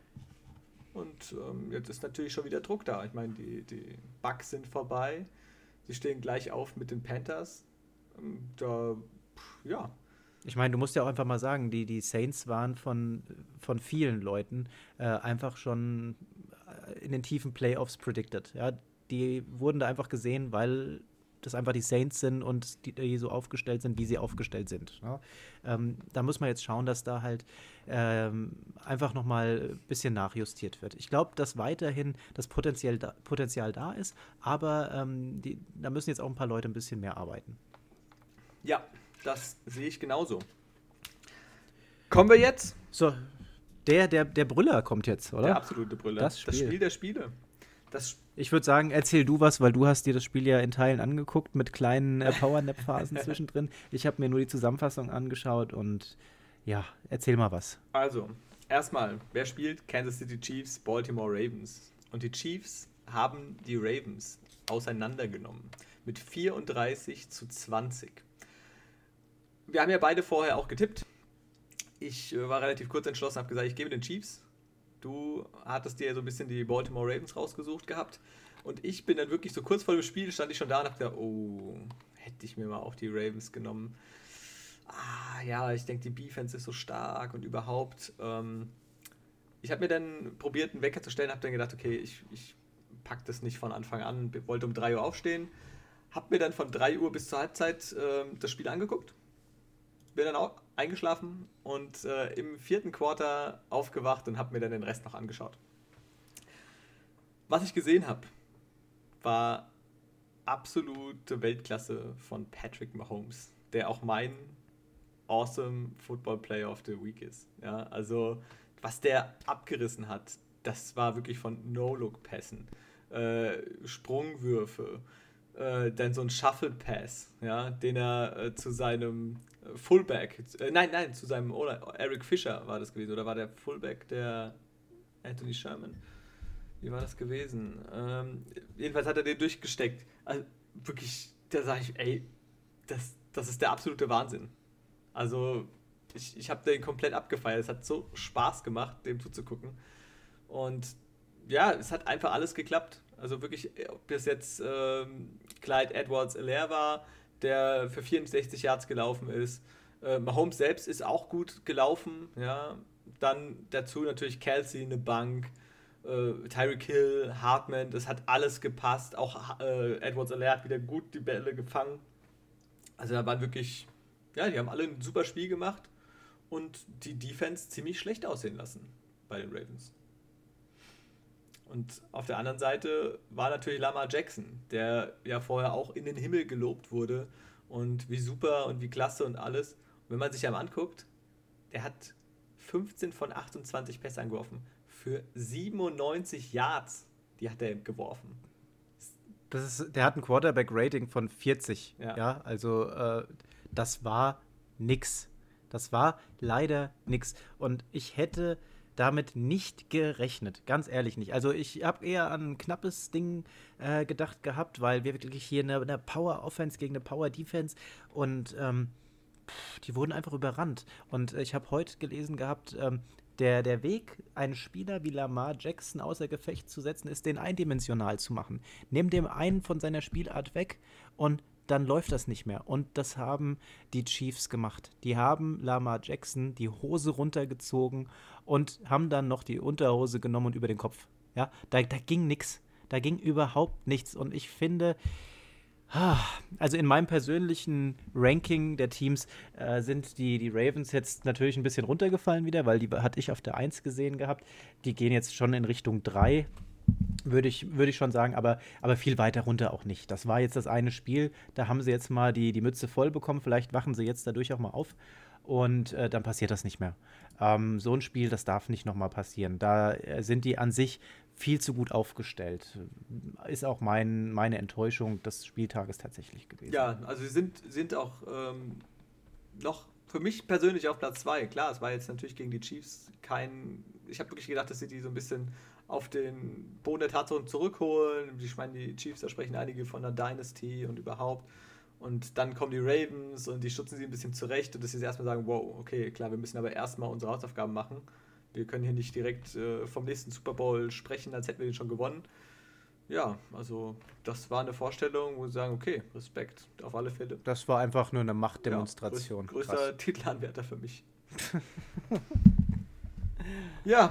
Und ähm, jetzt ist natürlich schon wieder Druck da. Ich meine, die, die Bugs sind vorbei. Sie stehen gleich auf mit den Panthers. Ähm, da, pff, ja. Ich meine, du musst ja auch einfach mal sagen, die, die Saints waren von, von vielen Leuten äh, einfach schon äh, in den tiefen Playoffs predicted. Ja, die wurden da einfach gesehen, weil das einfach die Saints sind und die, die so aufgestellt sind, wie sie aufgestellt sind. Ne? Ähm, da muss man jetzt schauen, dass da halt ähm, einfach nochmal ein bisschen nachjustiert wird. Ich glaube, dass weiterhin das Potenzial da, Potenzial da ist, aber ähm, die, da müssen jetzt auch ein paar Leute ein bisschen mehr arbeiten. Ja, das sehe ich genauso. Kommen wir jetzt? So, der, der, der Brüller kommt jetzt, oder? Der absolute Brüller. Das Spiel, das Spiel der Spiele. Das ich würde sagen, erzähl du was, weil du hast dir das Spiel ja in Teilen angeguckt mit kleinen äh, Powernap-Phasen zwischendrin. Ich habe mir nur die Zusammenfassung angeschaut und ja, erzähl mal was. Also, erstmal, wer spielt? Kansas City Chiefs, Baltimore Ravens. Und die Chiefs haben die Ravens auseinandergenommen mit 34 zu 20. Wir haben ja beide vorher auch getippt. Ich äh, war relativ kurz entschlossen, habe gesagt, ich gebe den Chiefs. Du hattest dir so ein bisschen die Baltimore Ravens rausgesucht gehabt. Und ich bin dann wirklich so kurz vor dem Spiel, stand ich schon da und dachte, oh, hätte ich mir mal auch die Ravens genommen. Ah, ja, ich denke, die Defense ist so stark und überhaupt. Ähm, ich habe mir dann probiert, einen Wecker zu stellen, habe dann gedacht, okay, ich, ich packe das nicht von Anfang an, wollte um 3 Uhr aufstehen, habe mir dann von 3 Uhr bis zur Halbzeit äh, das Spiel angeguckt, bin dann auch eingeschlafen und äh, im vierten Quarter aufgewacht und habe mir dann den Rest noch angeschaut. Was ich gesehen habe, war absolute Weltklasse von Patrick Mahomes, der auch mein Awesome Football Player of the Week ist. Ja, also was der abgerissen hat, das war wirklich von No-Look-Pässen, äh, Sprungwürfe, äh, dann so ein Shuffle-Pass, ja, den er äh, zu seinem Fullback, äh, nein, nein, zu seinem oder Eric Fischer war das gewesen, oder war der Fullback der Anthony Sherman? Wie war das gewesen? Ähm, jedenfalls hat er den durchgesteckt. Also wirklich, da sage ich, ey, das, das ist der absolute Wahnsinn. Also ich, ich habe den komplett abgefeiert. Es hat so Spaß gemacht, dem zuzugucken. Und ja, es hat einfach alles geklappt. Also wirklich, ob das jetzt ähm, Clyde Edwards Alaire war, der für 64 Yards gelaufen ist. Äh, Mahomes selbst ist auch gut gelaufen. Ja. Dann dazu natürlich Kelsey, eine Bank, äh, Tyreek Hill, Hartman, das hat alles gepasst. Auch äh, Edwards Alaire hat wieder gut die Bälle gefangen. Also da waren wirklich, ja, die haben alle ein super Spiel gemacht und die Defense ziemlich schlecht aussehen lassen bei den Ravens. Und auf der anderen Seite war natürlich Lamar Jackson, der ja vorher auch in den Himmel gelobt wurde und wie super und wie klasse und alles. Und wenn man sich ja mal anguckt, der hat 15 von 28 Pässe angeworfen für 97 Yards. Die hat er geworfen. Das ist, der hat ein Quarterback-Rating von 40. Ja, ja also äh, das war nix. Das war leider nix. Und ich hätte damit nicht gerechnet. Ganz ehrlich nicht. Also ich habe eher an ein knappes Ding äh, gedacht gehabt, weil wir wirklich hier eine, eine Power-Offense gegen eine Power-Defense und ähm, die wurden einfach überrannt. Und ich habe heute gelesen gehabt, ähm, der, der Weg, einen Spieler wie Lamar Jackson außer Gefecht zu setzen, ist, den eindimensional zu machen. Nimm dem einen von seiner Spielart weg und dann läuft das nicht mehr. Und das haben die Chiefs gemacht. Die haben Lamar Jackson die Hose runtergezogen und haben dann noch die Unterhose genommen und über den Kopf. Ja, da, da ging nichts. Da ging überhaupt nichts. Und ich finde, ah, also in meinem persönlichen Ranking der Teams äh, sind die, die Ravens jetzt natürlich ein bisschen runtergefallen wieder, weil die hatte ich auf der 1 gesehen gehabt. Die gehen jetzt schon in Richtung 3. Würde ich, würde ich schon sagen, aber, aber viel weiter runter auch nicht. Das war jetzt das eine Spiel, da haben sie jetzt mal die, die Mütze voll bekommen. Vielleicht wachen sie jetzt dadurch auch mal auf und äh, dann passiert das nicht mehr. Ähm, so ein Spiel, das darf nicht nochmal passieren. Da äh, sind die an sich viel zu gut aufgestellt. Ist auch mein, meine Enttäuschung des Spieltages tatsächlich gewesen. Ja, also sie sind, sind auch ähm, noch für mich persönlich auf Platz 2. Klar, es war jetzt natürlich gegen die Chiefs kein. Ich habe wirklich gedacht, dass sie die so ein bisschen auf den Boden der Tatsachen zurückholen. Ich meine, die Chiefs, da sprechen einige von einer Dynasty und überhaupt. Und dann kommen die Ravens und die stutzen sie ein bisschen zurecht und dass sie erstmal sagen, wow, okay, klar, wir müssen aber erstmal unsere Hausaufgaben machen. Wir können hier nicht direkt äh, vom nächsten Super Bowl sprechen, als hätten wir den schon gewonnen. Ja, also das war eine Vorstellung, wo sie sagen, okay, Respekt auf alle Fälle. Das war einfach nur eine Machtdemonstration. Ja, größ, größter Krass. Titelanwärter für mich. ja,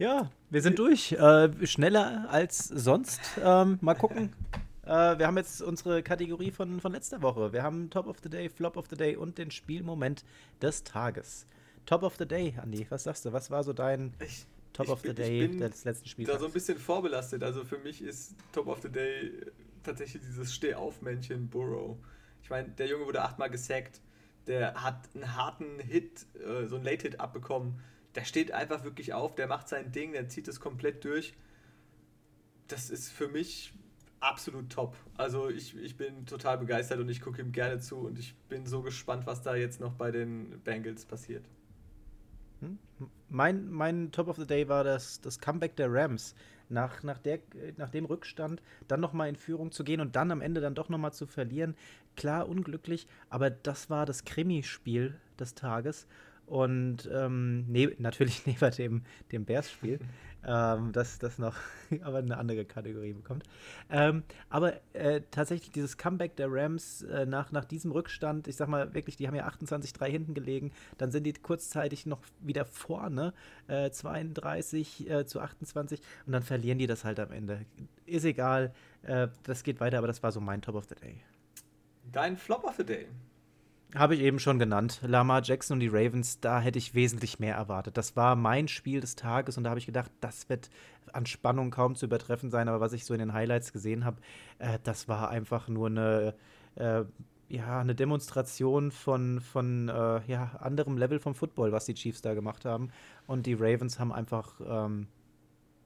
ja, wir sind durch. Äh, schneller als sonst. Ähm, mal gucken. Äh, wir haben jetzt unsere Kategorie von, von letzter Woche. Wir haben Top of the Day, Flop of the Day und den Spielmoment des Tages. Top of the Day, Andi, was sagst du? Was war so dein ich, Top ich of bin, the Day des letzten Spiels? Da so ein bisschen vorbelastet. Also für mich ist Top of the Day tatsächlich dieses Steh-auf-Männchen Burrow. Ich meine, der Junge wurde achtmal gesackt. Der hat einen harten Hit, äh, so einen Late-Hit abbekommen der steht einfach wirklich auf, der macht sein Ding, der zieht es komplett durch. Das ist für mich absolut top. Also ich, ich bin total begeistert und ich gucke ihm gerne zu und ich bin so gespannt, was da jetzt noch bei den Bengals passiert. Hm? Mein, mein Top of the Day war das, das Comeback der Rams. Nach, nach, der, nach dem Rückstand dann nochmal in Führung zu gehen und dann am Ende dann doch nochmal zu verlieren. Klar, unglücklich, aber das war das Krimi-Spiel des Tages. Und ähm, ne natürlich neben dem, dem Bears-Spiel, ähm, das, das noch aber eine andere Kategorie bekommt. Ähm, aber äh, tatsächlich dieses Comeback der Rams äh, nach, nach diesem Rückstand, ich sag mal wirklich, die haben ja 28-3 hinten gelegen, dann sind die kurzzeitig noch wieder vorne, äh, 32 äh, zu 28 und dann verlieren die das halt am Ende. Ist egal, äh, das geht weiter, aber das war so mein Top of the Day. Dein Flop of the Day. Habe ich eben schon genannt. Lamar Jackson und die Ravens, da hätte ich wesentlich mehr erwartet. Das war mein Spiel des Tages und da habe ich gedacht, das wird an Spannung kaum zu übertreffen sein. Aber was ich so in den Highlights gesehen habe, äh, das war einfach nur eine, äh, ja, eine Demonstration von, von äh, ja, anderem Level vom Football, was die Chiefs da gemacht haben. Und die Ravens haben einfach, ähm,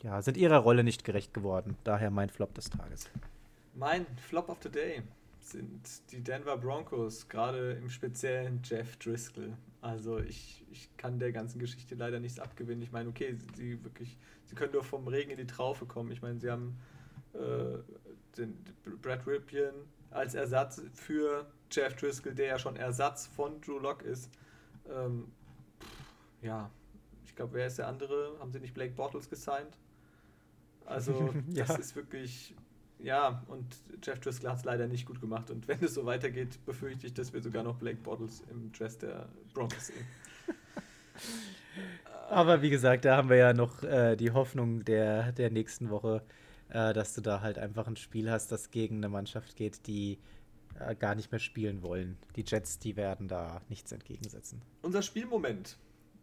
ja, sind ihrer Rolle nicht gerecht geworden. Daher mein Flop des Tages. Mein Flop of the Day sind die Denver Broncos, gerade im speziellen Jeff Driscoll. Also ich, ich kann der ganzen Geschichte leider nichts abgewinnen. Ich meine, okay, sie wirklich, sie können nur vom Regen in die Traufe kommen. Ich meine, sie haben äh, den Brad Ripien als Ersatz für Jeff Driscoll, der ja schon Ersatz von Drew Locke ist. Ähm, ja, ich glaube, wer ist der andere? Haben sie nicht Blake Bottles gesigned? Also, das ja. ist wirklich ja, und Jeff Driscoll hat es leider nicht gut gemacht. Und wenn es so weitergeht, befürchte ich, dass wir sogar noch Blake Bottles im Dress der Broncos sehen. Aber wie gesagt, da haben wir ja noch äh, die Hoffnung der, der nächsten Woche, äh, dass du da halt einfach ein Spiel hast, das gegen eine Mannschaft geht, die äh, gar nicht mehr spielen wollen. Die Jets, die werden da nichts entgegensetzen. Unser Spielmoment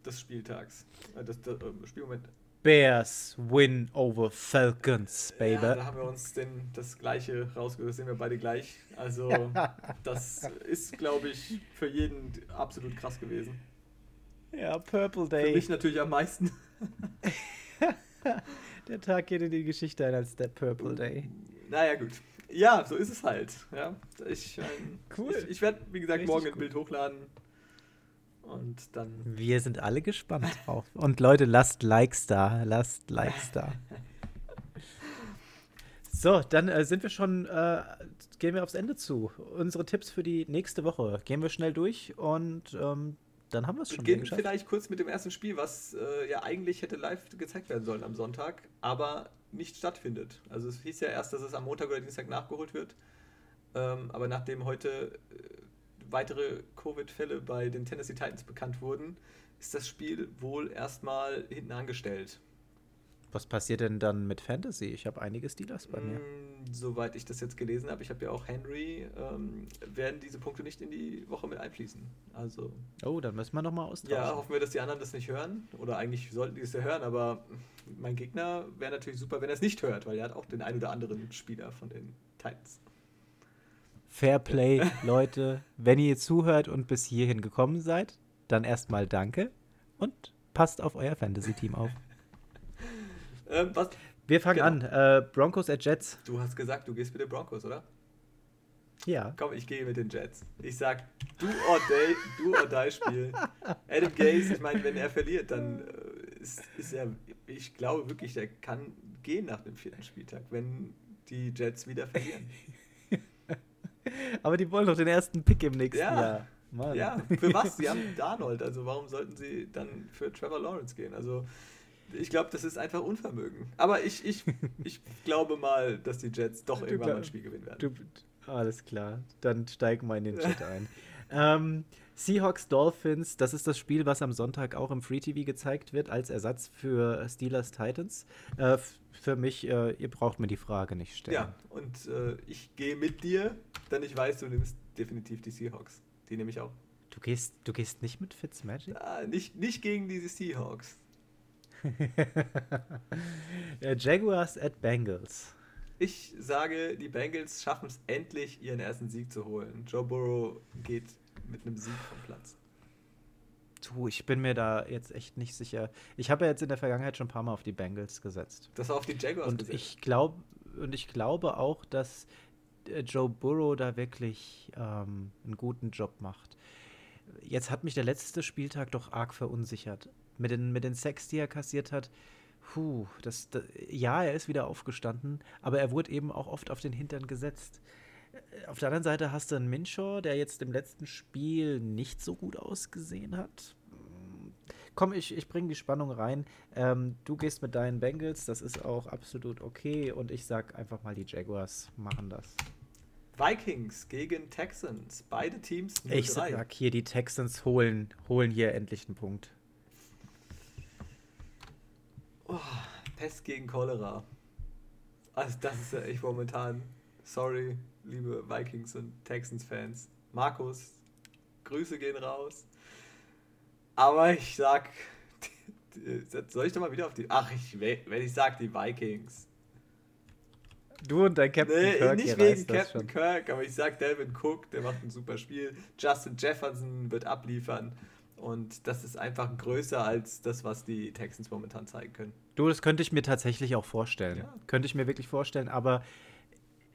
des Spieltags, äh, das, das äh, Spielmoment Bears win over Falcons, baby. Ja, da haben wir uns den, das gleiche das sehen wir beide gleich. Also, das ist, glaube ich, für jeden absolut krass gewesen. Ja, Purple Day. Für mich natürlich am meisten. der Tag geht in die Geschichte ein als der Purple Day. Naja, gut. Ja, so ist es halt. Ja, ich, ähm, cool. Ich, ich werde, wie gesagt, Richtig morgen ein Bild hochladen und dann. Wir sind alle gespannt drauf. Und Leute, lasst Likes da. Lasst Likes da. So, dann äh, sind wir schon, äh, gehen wir aufs Ende zu. Unsere Tipps für die nächste Woche. Gehen wir schnell durch und ähm, dann haben wir es schon. Wir gehen vielleicht kurz mit dem ersten Spiel, was äh, ja eigentlich hätte live gezeigt werden sollen am Sonntag, aber nicht stattfindet. Also es hieß ja erst, dass es am Montag oder Dienstag nachgeholt wird. Ähm, aber nachdem heute äh, weitere Covid-Fälle bei den Tennessee Titans bekannt wurden, ist das Spiel wohl erstmal hinten angestellt. Was passiert denn dann mit Fantasy? Ich habe einige Steelers bei mir. Mm, soweit ich das jetzt gelesen habe, ich habe ja auch Henry, ähm, werden diese Punkte nicht in die Woche mit einfließen. Also. Oh, dann müssen wir nochmal austauschen. Ja, hoffen wir, dass die anderen das nicht hören. Oder eigentlich sollten die es ja hören, aber mein Gegner wäre natürlich super, wenn er es nicht hört, weil er hat auch den ein oder anderen Spieler von den Titans. Fair Play, Leute. Wenn ihr zuhört und bis hierhin gekommen seid, dann erstmal danke und passt auf euer Fantasy-Team auf. Ähm, was? Wir fangen Genau. an. Äh, Broncos at Jets. Du hast gesagt, du gehst mit den Broncos, oder? Ja. Komm, ich gehe mit den Jets. Ich sag, do or die, do or die Spiel. Adam Gaze, ich meine, wenn er verliert, dann äh, ist, ist er, ich glaube wirklich, der kann gehen nach dem vierten Spieltag, wenn die Jets wieder verlieren. Aber die wollen doch den ersten Pick im nächsten Ja. Jahr. Mann. Ja, für was? Sie haben Darnold, also warum sollten sie dann für Trevor Lawrence gehen? Also ich glaube, das ist einfach Unvermögen. Aber ich, ich, ich glaube mal, dass die Jets doch Du irgendwann mal ein glaub- Spiel gewinnen werden. Du, alles klar. Dann steig mal in den Chat ein. ähm, Seahawks Dolphins, das ist das Spiel, was am Sonntag auch im Free TV gezeigt wird, als Ersatz für Steelers Titans. Äh, für mich, äh, ihr braucht mir die Frage nicht stellen. Ja, und äh, ich gehe mit dir, denn ich weiß, du nimmst definitiv die Seahawks. Die nehme ich auch. Du, gehst, du gehst nicht mit Fitzmagic? Ah, nicht, nicht gegen diese Seahawks. äh, Jaguars at Bengals. Ich sage, die Bengals schaffen es endlich, ihren ersten Sieg zu holen. Joe Burrow geht mit einem Sieg vom Platz. Du, ich bin mir da jetzt echt nicht sicher. Ich habe ja jetzt in der Vergangenheit schon ein paar Mal auf die Bengals gesetzt. Das war auf die Jaguars Und gesetzt. ich glaube, und ich glaube auch, dass äh, Joe Burrow da wirklich ähm, einen guten Job macht. Jetzt hat mich der letzte Spieltag doch arg verunsichert. Mit den, mit den Sacks, die er kassiert hat. Puh, das, das, ja, er ist wieder aufgestanden, aber er wurde eben auch oft auf den Hintern gesetzt. Auf der anderen Seite hast du einen Minshaw, der jetzt im letzten Spiel nicht so gut ausgesehen hat. Komm, ich, ich bringe die Spannung rein. Ähm, du gehst mit deinen Bengals, das ist auch absolut okay. Und ich sag einfach mal, die Jaguars machen das. Vikings gegen Texans. Beide Teams 0-3. Ich sag hier, die Texans holen, holen hier endlich einen Punkt. Oh, Pest gegen Cholera. Also das ist ja echt momentan. Sorry, liebe Vikings und Texans-Fans. Markus, Grüße gehen raus. Aber ich sag, soll ich doch mal wieder auf die. Ach, ich, wenn ich sag die Vikings. Du und dein Captain Nee, Kirk, nicht wegen Captain schon. Kirk, aber ich sag Delvin Cook, der macht ein super Spiel. Justin Jefferson wird abliefern. Und das ist einfach größer als das, was die Texans momentan zeigen können. Du, das könnte ich mir tatsächlich auch vorstellen. Ja. Könnte ich mir wirklich vorstellen, aber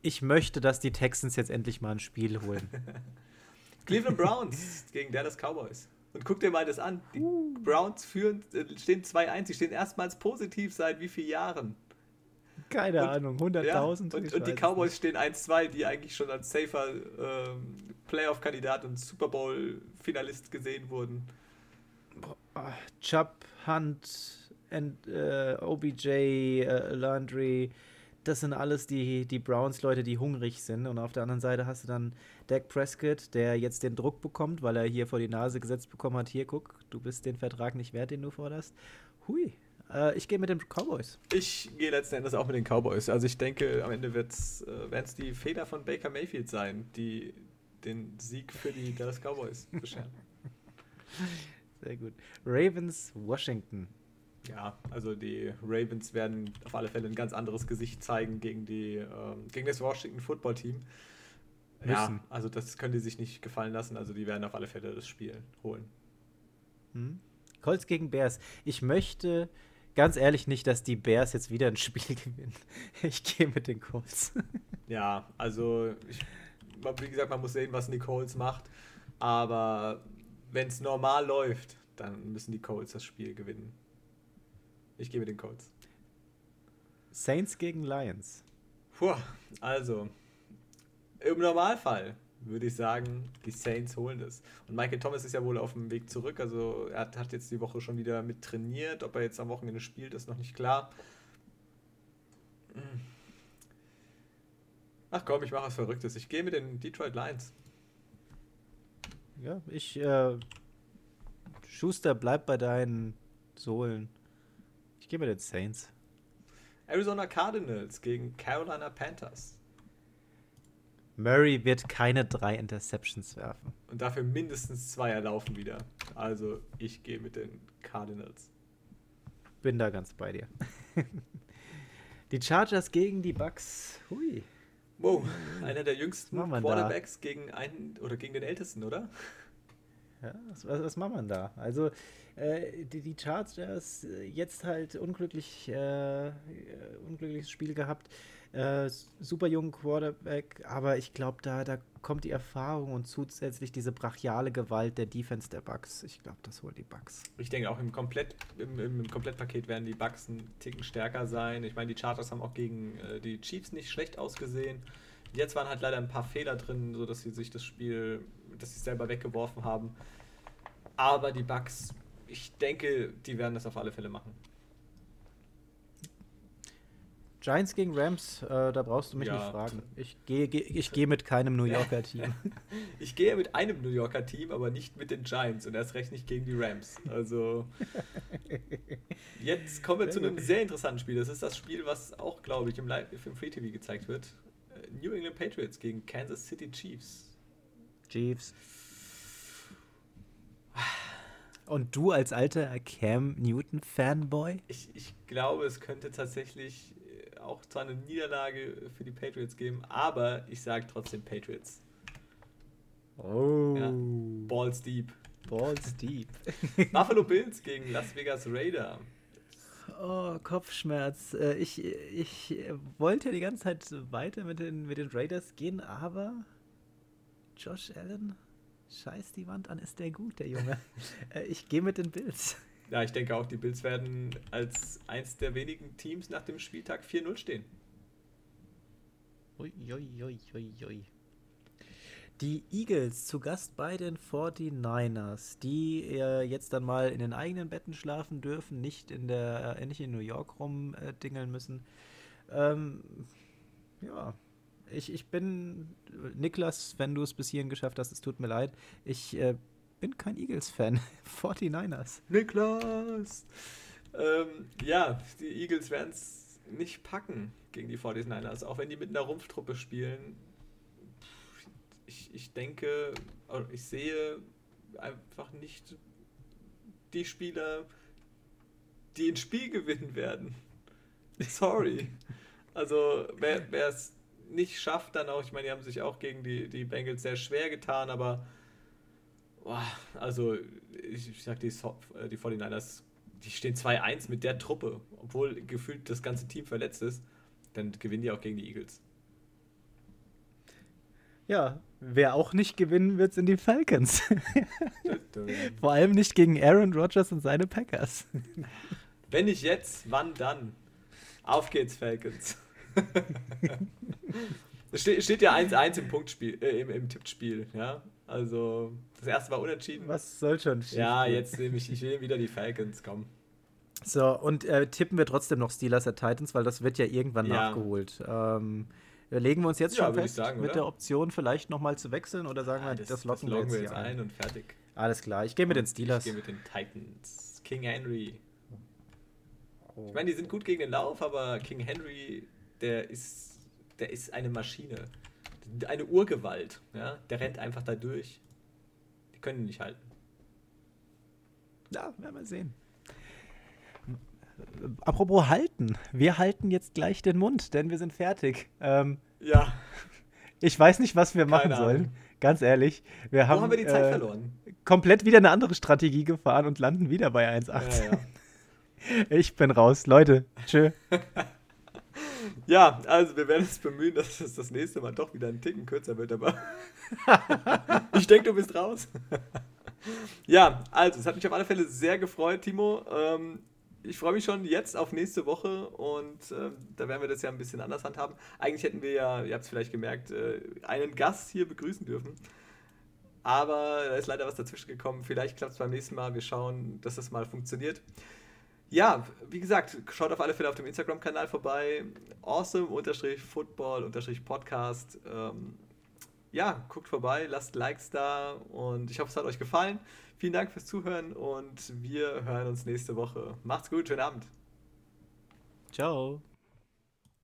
ich möchte, dass die Texans jetzt endlich mal ein Spiel holen. Cleveland Browns gegen Dallas Cowboys. Und guck dir mal das an. Die Uh. Browns führen, äh, stehen 2-1. Sie stehen erstmals positiv seit wie vielen Jahren? Keine Und- Ahnung, Ja, 100.000. und, ich und die Cowboys nicht. stehen 1-2, die eigentlich schon als safer ähm, Playoff-Kandidat und Super Bowl-Finalist gesehen wurden. Chubb, Hunt, and, äh, OBJ, äh, Landry, das sind alles die, die Browns-Leute, die hungrig sind. Und auf der anderen Seite hast du dann Dak Prescott, der jetzt den Druck bekommt, weil er hier vor die Nase gesetzt bekommen hat: Hier, guck, du bist den Vertrag nicht wert, den du forderst. Hui. Äh, ich gehe mit den Cowboys. Ich gehe letzten Endes auch mit den Cowboys. Also ich denke, am Ende wird's, äh, werden es die Fehler von Baker Mayfield sein, die den Sieg für die Dallas Cowboys bescheren. Sehr gut. Ravens, Washington. Ja, also die Ravens werden auf alle Fälle ein ganz anderes Gesicht zeigen gegen, die, ähm, gegen das Washington Football Team. Ja, Müssen. also das können die sich nicht gefallen lassen. Also die werden auf alle Fälle das Spiel holen. Hm? Colts gegen Bears. Ich möchte ganz ehrlich nicht, dass die Bears jetzt wieder ein Spiel gewinnen. Ich gehe mit den Colts. Ja, also ich, wie gesagt, man muss sehen, was Nicoles macht. Aber wenn es normal läuft, dann müssen die Colts das Spiel gewinnen. Ich mit den Colts. Saints gegen Lions. Puh, also, im Normalfall würde ich sagen, die Saints holen das. Und Michael Thomas ist ja wohl auf dem Weg zurück. Also er hat, hat jetzt die Woche schon wieder mit trainiert. Ob er jetzt am Wochenende spielt, ist noch nicht klar. Ach komm, ich mache was Verrücktes. Ich gehe mit den Detroit Lions. Ja, ich, äh, Schuster, bleib bei deinen Sohlen. Ich gehe mit den Saints. Arizona Cardinals gegen Carolina Panthers. Murray wird keine drei Interceptions werfen. Und dafür mindestens zwei erlaufen wieder. Also ich gehe mit den Cardinals. Bin da ganz bei dir. die Chargers gegen die Bucks. Hui. Wow, einer der jüngsten Quarterbacks da? gegen einen oder gegen den ältesten, oder? Ja, was, was, macht man da? Also äh, die, die Chargers äh, jetzt halt unglücklich, äh, unglückliches Spiel gehabt. Äh, super jungen Quarterback, aber ich glaube, da, da kommt die Erfahrung und zusätzlich diese brachiale Gewalt der Defense der Bucks. Ich glaube, das holt die Bucks. Ich denke auch im, Komplett, im, im Komplettpaket werden die Bucks ein Ticken stärker sein. Ich meine, die Chargers haben auch gegen äh, die Chiefs nicht schlecht ausgesehen. Jetzt waren halt leider ein paar Fehler drin, sodass sie sich das Spiel, dass sie selber weggeworfen haben. Aber die Bucks, ich denke, die werden das auf alle Fälle machen. Giants gegen Rams, äh, da brauchst du mich ja. nicht fragen. Ich gehe geh, ich geh mit keinem New Yorker Team. ich gehe mit einem New Yorker Team, aber nicht mit den Giants und erst recht nicht gegen die Rams. Also jetzt kommen wir zu einem sehr interessanten Spiel. Das ist das Spiel, was auch, glaube ich, im, Live im Free TV gezeigt wird. Äh, New England Patriots gegen Kansas City Chiefs. Chiefs. Und du als alter Cam Newton Fanboy? Ich, ich glaube, es könnte tatsächlich auch zwar eine Niederlage für die Patriots geben, aber ich sage trotzdem Patriots. Oh. Ja. Balls deep. Balls deep. Buffalo Bills gegen Las Vegas Raider. Oh, Kopfschmerz. Äh, ich, ich wollte die ganze Zeit weiter mit den, mit den Raiders gehen, aber Josh Allen, scheiß die Wand an, ist der gut, der Junge. Äh, ich gehe mit den Bills. Ja, ich denke auch, die Bills werden als eins der wenigen Teams nach dem Spieltag 4-0 stehen. Ui, ui, ui, ui, ui. Die Eagles zu Gast bei den 49ers, die äh, jetzt dann mal in den eigenen Betten schlafen dürfen, nicht in der äh, nicht in New York rumdingeln äh, müssen. Ähm, ja, ich, ich bin Niklas, wenn du es bis hierhin geschafft hast, es tut mir leid. Ich äh, bin kein Eagles-Fan. 49ers. Niklas! Ähm, ja, die Eagles werden es nicht packen gegen die 49ers, auch wenn die mit einer Rumpftruppe spielen. Ich, ich denke, ich sehe einfach nicht die Spieler, die ein Spiel gewinnen werden. Sorry. Also, wer es nicht schafft, dann auch, ich meine, die haben sich auch gegen die, die Bengals sehr schwer getan, aber also, ich, ich sag, die, äh, die 49ers, die stehen 2-1 mit der Truppe, obwohl gefühlt das ganze Team verletzt ist. Dann gewinnen die auch gegen die Eagles. Ja, wer auch nicht gewinnen wird, sind die Falcons. Vor allem nicht gegen Aaron Rodgers und seine Packers. Wenn nicht jetzt, wann dann? Auf geht's, Falcons. Es steht, ja 1-1 im Punktspiel, äh, im, im Tippspiel, ja. Also, das erste war unentschieden. Was soll schon Ja, jetzt nehme ich, ich will wieder die Falcons, komm. So, und äh, tippen wir trotzdem noch Steelers at Titans, weil das wird ja irgendwann ja. nachgeholt. Ähm, legen wir uns jetzt ja, schon fest sagen, mit der Option vielleicht nochmal zu wechseln oder sagen ja, wir, das, das locken das wir jetzt, ein. ein. und fertig. Alles klar, ich gehe mit den Steelers. Ich gehe mit den Titans. King Henry. Ich meine, die sind gut gegen den Lauf, aber King Henry, der ist, der ist eine Maschine eine Urgewalt. Ja? Der rennt einfach da durch. Die können ihn nicht halten. Ja, werden wir sehen. Apropos halten. Wir halten jetzt gleich den Mund, denn wir sind fertig. Ähm, ja. Ich weiß nicht, was wir machen sollen. Ganz ehrlich. Wir Wo haben, haben wir die Zeit äh, verloren? Komplett wieder eine andere Strategie gefahren und landen wieder bei 1,8. Ja, ja. Ich bin raus. Leute, tschö. Ja, also wir werden uns bemühen, dass es das nächste Mal doch wieder ein Ticken kürzer wird, aber ich denke, du bist raus. ja, also es hat mich auf alle Fälle sehr gefreut, Timo. Ähm, ich freue mich schon jetzt auf nächste Woche und äh, da werden wir das ja ein bisschen anders handhaben. Eigentlich hätten wir ja, ihr habt es vielleicht gemerkt, äh, einen Gast hier begrüßen dürfen. Aber da ist leider was dazwischen gekommen. Vielleicht klappt es beim nächsten Mal. Wir schauen, dass das mal funktioniert. Ja, wie gesagt, schaut auf alle Fälle auf dem Instagram-Kanal vorbei. Awesome-Football-Podcast. Ähm, ja, guckt vorbei, lasst Likes da und ich hoffe, es hat euch gefallen. Vielen Dank fürs Zuhören und wir hören uns nächste Woche. Macht's gut, schönen Abend. Ciao.